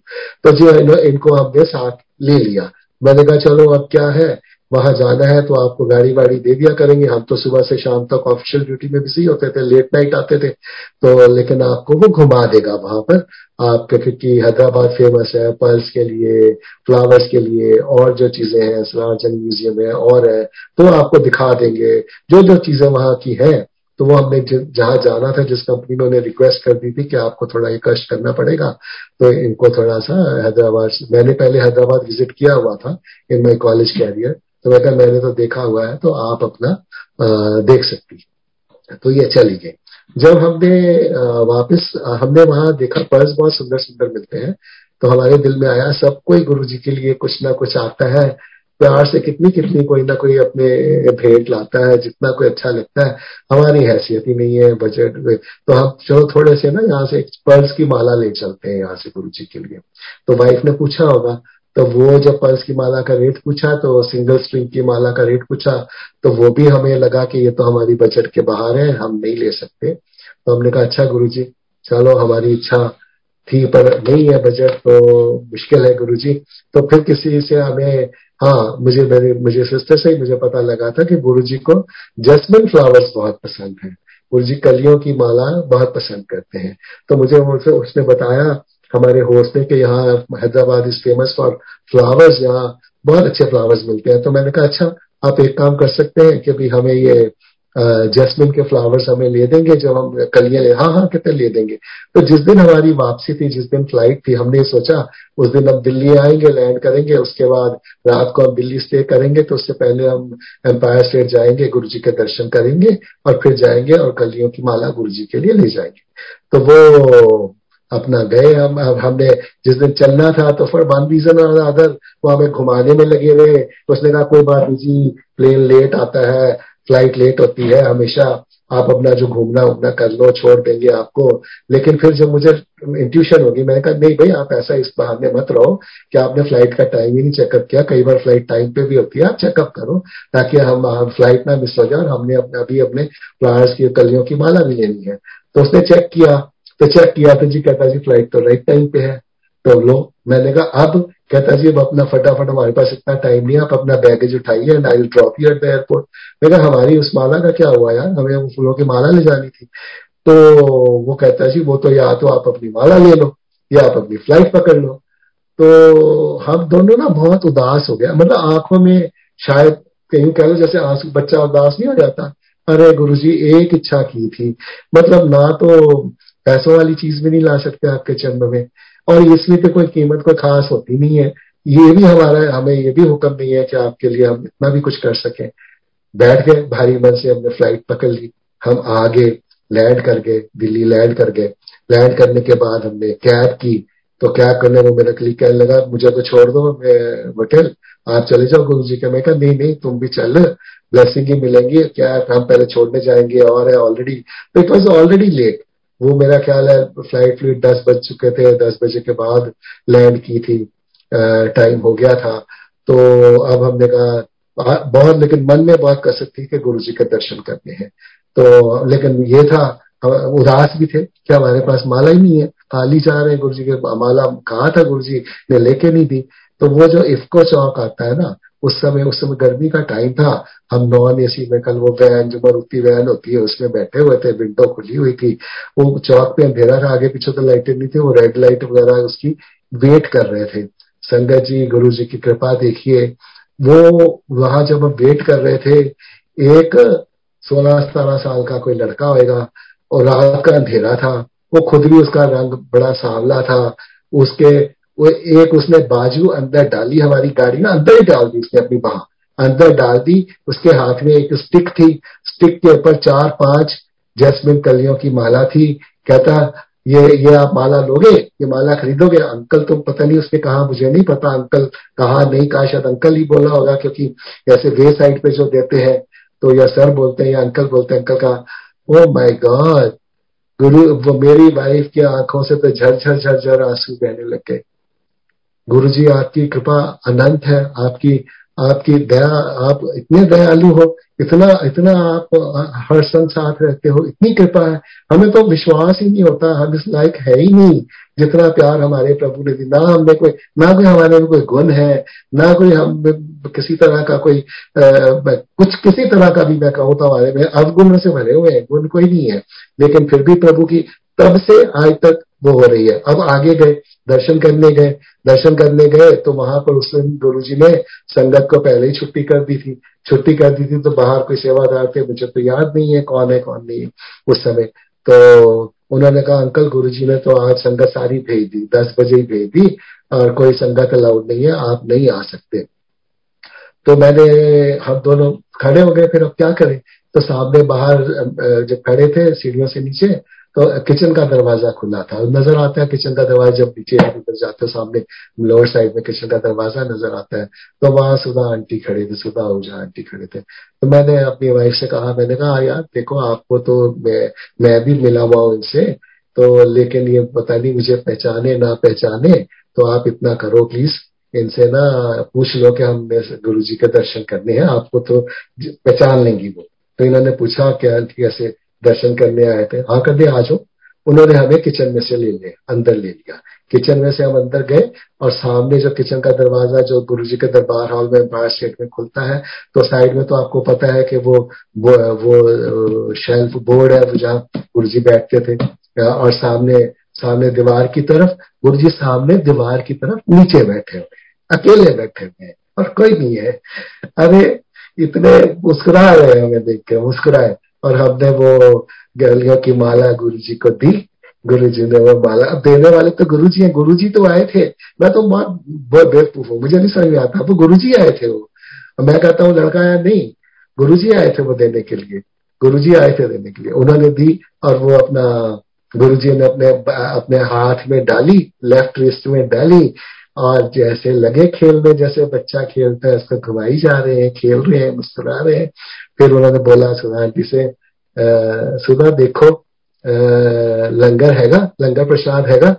तो जी इनको हमने साथ ले लिया। मैंने कहा, चलो, अब क्या है? वहाँ जाना है तो आपको गाड़ी वाड़ी दे दिया करेंगे। हम तो सुबह से शाम तक ऑफिशियल ड्यूटी में बिज़ी होते थे लेट नाइट आते थे। तो लेकिन आपको वो घुमा देगा वहाँ पर। आप क्योंकि हैदराबाद फ़ेमस है पर्ल्स के लिए फ्लावर्स के लिए, और जो चीज़ें हैं सलारजंग म्यूज़ियम है, और है तो आपको दिखा देंगे। जो जो चीज़ें वहाँ की है तो वो हमने जहाँ जाना था, जिस कंपनी में उन्हें रिक्वेस्ट कर दी थी कि आपको थोड़ा ये कष्ट करना पड़ेगा तो इनको थोड़ा सा हैदराबाद मैंने पहले हैदराबाद विज़िट किया हुआ था इन माई कॉलेज कैरियर तो मैं मैंने तो देखा हुआ है तो आप अपना आ, देख सकती तो ये चली गई जब हमने वापस हमने वहाँ देखा पर्स बहुत सुंदर सुंदर मिलते हैं तो हमारे दिल में आया सब कोई गुरु जी के लिए कुछ ना कुछ आता है प्यार से कितनी कितनी कोई ना कोई अपने भेंट लाता है जितना कोई अच्छा लगता है हमारी हैसियत ही नहीं है बजट तो हम चलो थोड़े से ना यहाँ से पर्स की माला ले चलते हैं यहाँ से गुरु जी के लिए। तो वाइफ ने पूछा होगा तो वो जब पर्स की माला का रेट पूछा तो सिंगल स्ट्रिंग की माला का रेट पूछा तो वो भी हमें लगा कि ये तो हमारी बजट के बाहर है, हम नहीं ले सकते। तो हमने कहा अच्छा गुरु जी चलो हमारी इच्छा थी, पर नहीं है बजट तो मुश्किल है गुरु जी तो फिर किसी से हमें हाँ मुझे मेरे, मुझे सिस्टर से ही मुझे पता लगा था कि गुरु जी को जस्मिन फ्लावर्स बहुत पसंद है। गुरु जी कलियों की माला बहुत पसंद करते हैं। तो मुझे उसने बताया हमारे होस्ट ने कि यहाँ Hyderabad is famous for flowers यहाँ बहुत अच्छे फ्लावर्स मिलते हैं। तो मैंने कहा अच्छा आप एक काम कर सकते हैं कि अभी हमें ये जैस्मिन के फ्लावर्स हमें ले देंगे, जब हम कलियाँ ले हाँ हाँ कितने ले देंगे? तो जिस दिन हमारी वापसी थी, जिस दिन फ़्लाइट थी, हमने सोचा, उस दिन हम दिल्ली आएँगे लैंड करेंगे, उसके बाद रात को हम दिल्ली स्टे करेंगे तो उससे पहले हम एम्पायर स्टेट जाएँगे गुरु जी के दर्शन करेंगे और फिर जाएँगे और कलियों की माला गुरु जी के लिए ले जाएँगे। तो वो अपना गए हम अब हमने जिस दिन चलना था तो फॉर वन रीजन और अदर वो हमें घुमाने में लगे हुए। उसने कहा कोई बात नहीं जी प्लेन लेट आता है फ़्लाइट लेट होती है हमेशा आप अपना जो घूमना उमना कर लो छोड़ देंगे आपको। लेकिन फिर जब मुझे इंट्यूशन होगी मैंने कहा नहीं भाई आप ऐसा इस बहाने मत रहो कि आपने फ़्लाइट का टाइम ही नहीं चेकअप किया। कई बार फ़्लाइट टाइम पे भी होती है आप चेकअप करो ताकि हम, हम फ़्लाइट ना मिस हो जाए और हमने अपने अभी अपने फ्लावर्स की कलियों की माला भी लेनी है। तो उसने चेक किया। तो चेक किया तो जी कहता जी फ़्लाइट तो राइट टाइम पे है। तो लो मैंने कहा अब, कहता जी, अब अपना फटाफट हमारे पास इतना टाइम नहीं आप अपना बैगेज उठाइए and I will drop you at the airport मैं कहा, हमारी उस माला का क्या हुआ यार? हमें वो फूलों की माला ले जानी थी। तो वो कहता जी, वो तो या तो आप अपनी माला ले लो, या आप अपनी फ़्लाइट पकड़ लो। तो हम दोनों ना बहुत उदास हो गया मतलब आँखों में शायद कहीं कह लो जैसे आँसू, बच्चा उदास नहीं हो जाता। अरे गुरुजी, एक इच्छा की थी। मतलब ना तो पैसों वाली चीज़ भी नहीं ला सकते आपके चरण में। और इसमें तो कोई कीमत कोई खास होती नहीं है। ये भी हमारा, हमें ये भी हुक्म नहीं है कि आपके लिए हम इतना भी कुछ कर सकें। बैठ गए, भारी मन से हमने फ़्लाइट पकड़ ली। हम आगे लैंड कर गए, दिल्ली लैंड कर गए। लैंड करने के बाद हमने कैब की। तो कैब करने को मेरा क्लिक कहने लगा, मुझे तो छोड़ दो, मैं आप चले जाओ गुरु जी का। मैं कहा, नहीं नहीं, तुम भी चल। ब्लेसिंग ही मिलेंगी। क्या हम पहले छोड़ने जाएँगे? और है ऑलरेडी तो इट वॉज़ ऑलरेडी लेट वो मेरा ख्याल है फ़्लाइट फ़्लाइट दस बज चुके थे, दस बजे के बाद लैंड की थी टाइम हो गया था। तो अब हमने कहा बहुत, लेकिन मन में बहुत कसक थी कि गुरु जी के दर्शन करने हैं। तो लेकिन ये था उदास भी थे कि हमारे पास माला ही नहीं है। खाली जा रहे हैं गुरु जी के, माला कहा था गुरु जी ने लेके नहीं दी। तो वो जो इफ्को चौक आता है ना उस समय उस समय गर्मी का टाइम था। हम नॉन एसी में कल वो वैन जो मारुति वैन होती है, उसमें बैठे हुए थे विंडो खुली हुई थी। वो चौक पे अंधेरा था, आगे पीछे तो लाइटें नहीं थी, वो रेड लाइट वगैरह उसकी वेट कर रहे थे। संगत जी, गुरु जी की कृपा देखिए। वो वहाँ जब हम वेट कर रहे थे, एक सोलह, सतारह साल का कोई लड़का होएगा, और रात का अंधेरा था। वो खुद भी उसका रंग बड़ा सांवला था। उसके वो एक उसने बाजू अंदर डाली हमारी गाड़ी ना अंदर ही डाल दी उसने अपनी बाह। अंदर डाल दी, उसके हाथ में एक स्टिक थी। स्टिक के ऊपर चार पाँच जैस्मिन कलियों की माला थी। कहता, ये ये आप माला लोगे? ये माला खरीदोगे? अंकल तो पता नहीं उसने कहा, मुझे नहीं पता अंकल कहा नहीं, कहा शायद अंकल ही बोला होगा क्योंकि ऐसे वे साइड पे जो देते हैं तो या सर बोलते हैं या अंकल बोलते हैं, अंकल कहा ओ माय गॉड गुरु, वो मेरी वाइफ की आँखों से तो झरझर झरझर आँसू बहने लग गए। गुरु जी आपकी कृपा अनंत है। आपकी आपकी दया आप इतने दयालु हो इतना इतना आप हर संग साथ रहते हो इतनी कृपा है। हमें तो विश्वास ही नहीं होता हम इस लायक है ही नहीं। जितना प्यार हमारे प्रभु ने दी ना हमने कोई ना कोई हमारे में कोई गुण है ना कोई हम किसी तरह का कोई आ, कुछ किसी तरह का भी मैं कहूँ तो हमारे में अवगुण से भरे हुए हैं गुण कोई नहीं है। लेकिन फिर भी प्रभु की तब से आज तक वो हो रही है। अब आगे गए, दर्शन करने गए, दर्शन करने गए तो वहाँ पर उस दिन गुरु जी ने संगत को पहले ही छुट्टी कर दी थी। छुट्टी कर दी थी तो बाहर कोई सेवादार थे, मुझे तो याद नहीं है कौन है, कौन नहीं है उस समय। तो उन्होंने कहा, अंकल, गुरु जी ने तो आज संगत सारी भेज दी, दस बजे ही भेज दी, और कोई संगत अलाउड नहीं है, आप नहीं आ सकते। तो मैंने, हम दोनों खड़े हो गए, फिर अब क्या करें? तो सामने बाहर जब खड़े थे, सीढ़ियों से नीचे तो किचन का दरवाज़ा खुला था। नज़र आता है किचन का दरवाज़ा जब नीचे आप उधर जाते हो, सामने लोअर साइड में किचन का दरवाज़ा नज़र आता है तो वहाँ सुधा आंटी खड़े थे, सुधा ऊर्जा आंटी खड़े थे। तो मैंने अपनी वाइफ से कहा, मैंने कहा यार, देखो, आपको तो मैं मैं भी मिला हुआ हूँ इनसे तो लेकिन ये पता नहीं मुझे पहचाने ना पहचाने तो आप इतना करो प्लीज़ इनसे ना पूछ लो कि हम गुरु जी के दर्शन करने हैं, आपको तो पहचान लेंगी वो। तो इन्होंने पूछा, क्या कैसे दर्शन करने आए थे। हाँ कर दिया आ जाओ उन्होंने हमें किचन में से ले लिया अंदर ले लिया। किचन में से हम अंदर गए और सामने जो किचन का दरवाज़ा जो गुरु जी के दरबार हॉल में बाहर स्टेट में खुलता है तो साइड में तो आपको पता है कि वो वो, वो शेल्फ बोर्ड है जहाँ गुरु जी बैठते थे। और सामने सामने दीवार की तरफ़ गुरु जी सामने दीवार की तरफ़ नीचे बैठे हुए अकेले बैठे हुए हैं और कोई नहीं है। अरे इतने मुस्कुरा रहे हमें देख के मुस्कुराए। और हमने वो गलियों की माला गुरु जी को दी। गुरु जी ने वो माला अब देने वाले तो गुरु जी है। गुरु जी तो आए थे। मैं तो बहुत बहुत बेवकूफ़ हूँ। मुझे नहीं समझ में आता। वो गुरु जी आए थे वो। मैं कहता हूँ, लड़का आया नहीं। गुरु जी आए थे वो देने के लिए। गुरु जी आए थे देने के लिए। उन्होंने दी और वो अपना गुरु जी ने अपने अपने हाथ में डाली लेफ़्ट रिस्ट में डाली। और जैसे लगे खेल में, जैसे बच्चा खेलता है, उसको घुमाई जा रहे हैं, खेल रहे हैं, मुस्कुरा रहे हैं। फिर उन्होंने बोला सुधा आंटी से सुधा देखो आ, लंगर हैगा लंगर प्रसाद हैगा?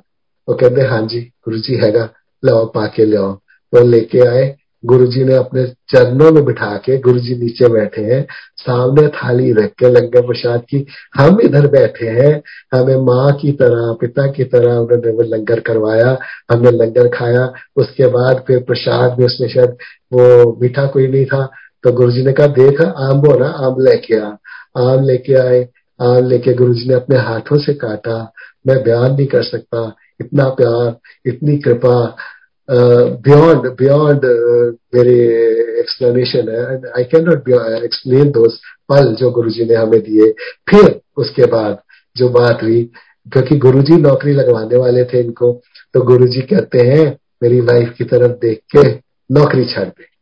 वो कहते हाँ जी गुरु जी हैगा लाओ पाके लाओ। तो लेके आए। गुरु जी ने अपने चरणों में बिठा के गुरु जी नीचे बैठे हैं सामने थाली रख के लंगर प्रसाद की हम इधर बैठे हैं हमें माँ की तरह पिता की तरह उन्होंने वो लंगर करवाया हमने लंगर खाया उसके बाद फिर प्रसाद में उसने शायद वो मीठा कोई नहीं था तो गुरु जी ने कहा, देख, आम ना आम लेके आ, आम लेके आए, आम लेके गुरु जी ने अपने हाथों से काटा। मैं बयान नहीं कर सकता, इतना प्यार, इतनी कृपा बियॉन्ड बियॉन्ड मेरे एक्सप्लेनेशन है। आई कैन नॉट एक्सप्लेन दोस्त पल जो गुरु जी ने हमें दिए। फिर उसके बाद जो बात हुई, क्योंकि गुरु जी नौकरी लगवाने वाले थे इनको तो गुरु जी कहते हैं, मेरी वाइफ की तरफ़ देख के नौकरी छाड़ दे।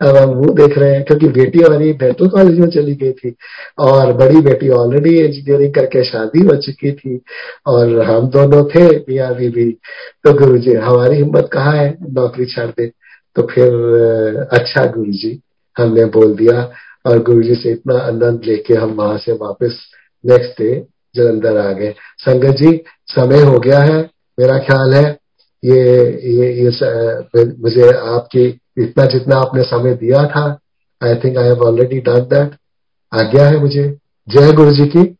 अब हम वो देख रहे हैं, क्योंकि बेटी हमारी डेंटल कॉलेज में चली गई थी और बड़ी बेटी ऑलरेडी इंजीनियरिंग करके शादी हो चुकी थी और हम दोनों थे, मियाँ बीबी तो गुरु जी हमारी हिम्मत कहाँ है? नौकरी छाड़ दे। तो फिर अच्छा गुरु जी हमने बोल दिया और गुरु जी से इतना आनंद लेके हम वहाँ से वापस नेक्स्ट डे जलंधर आ गए। संगत जी, समय हो गया है, मेरा ख्याल है ये ये ये मुझे आपकी, इतना जितना आपने समय दिया था I think I have already done that आज्ञा है मुझे। जय गुरु जी की।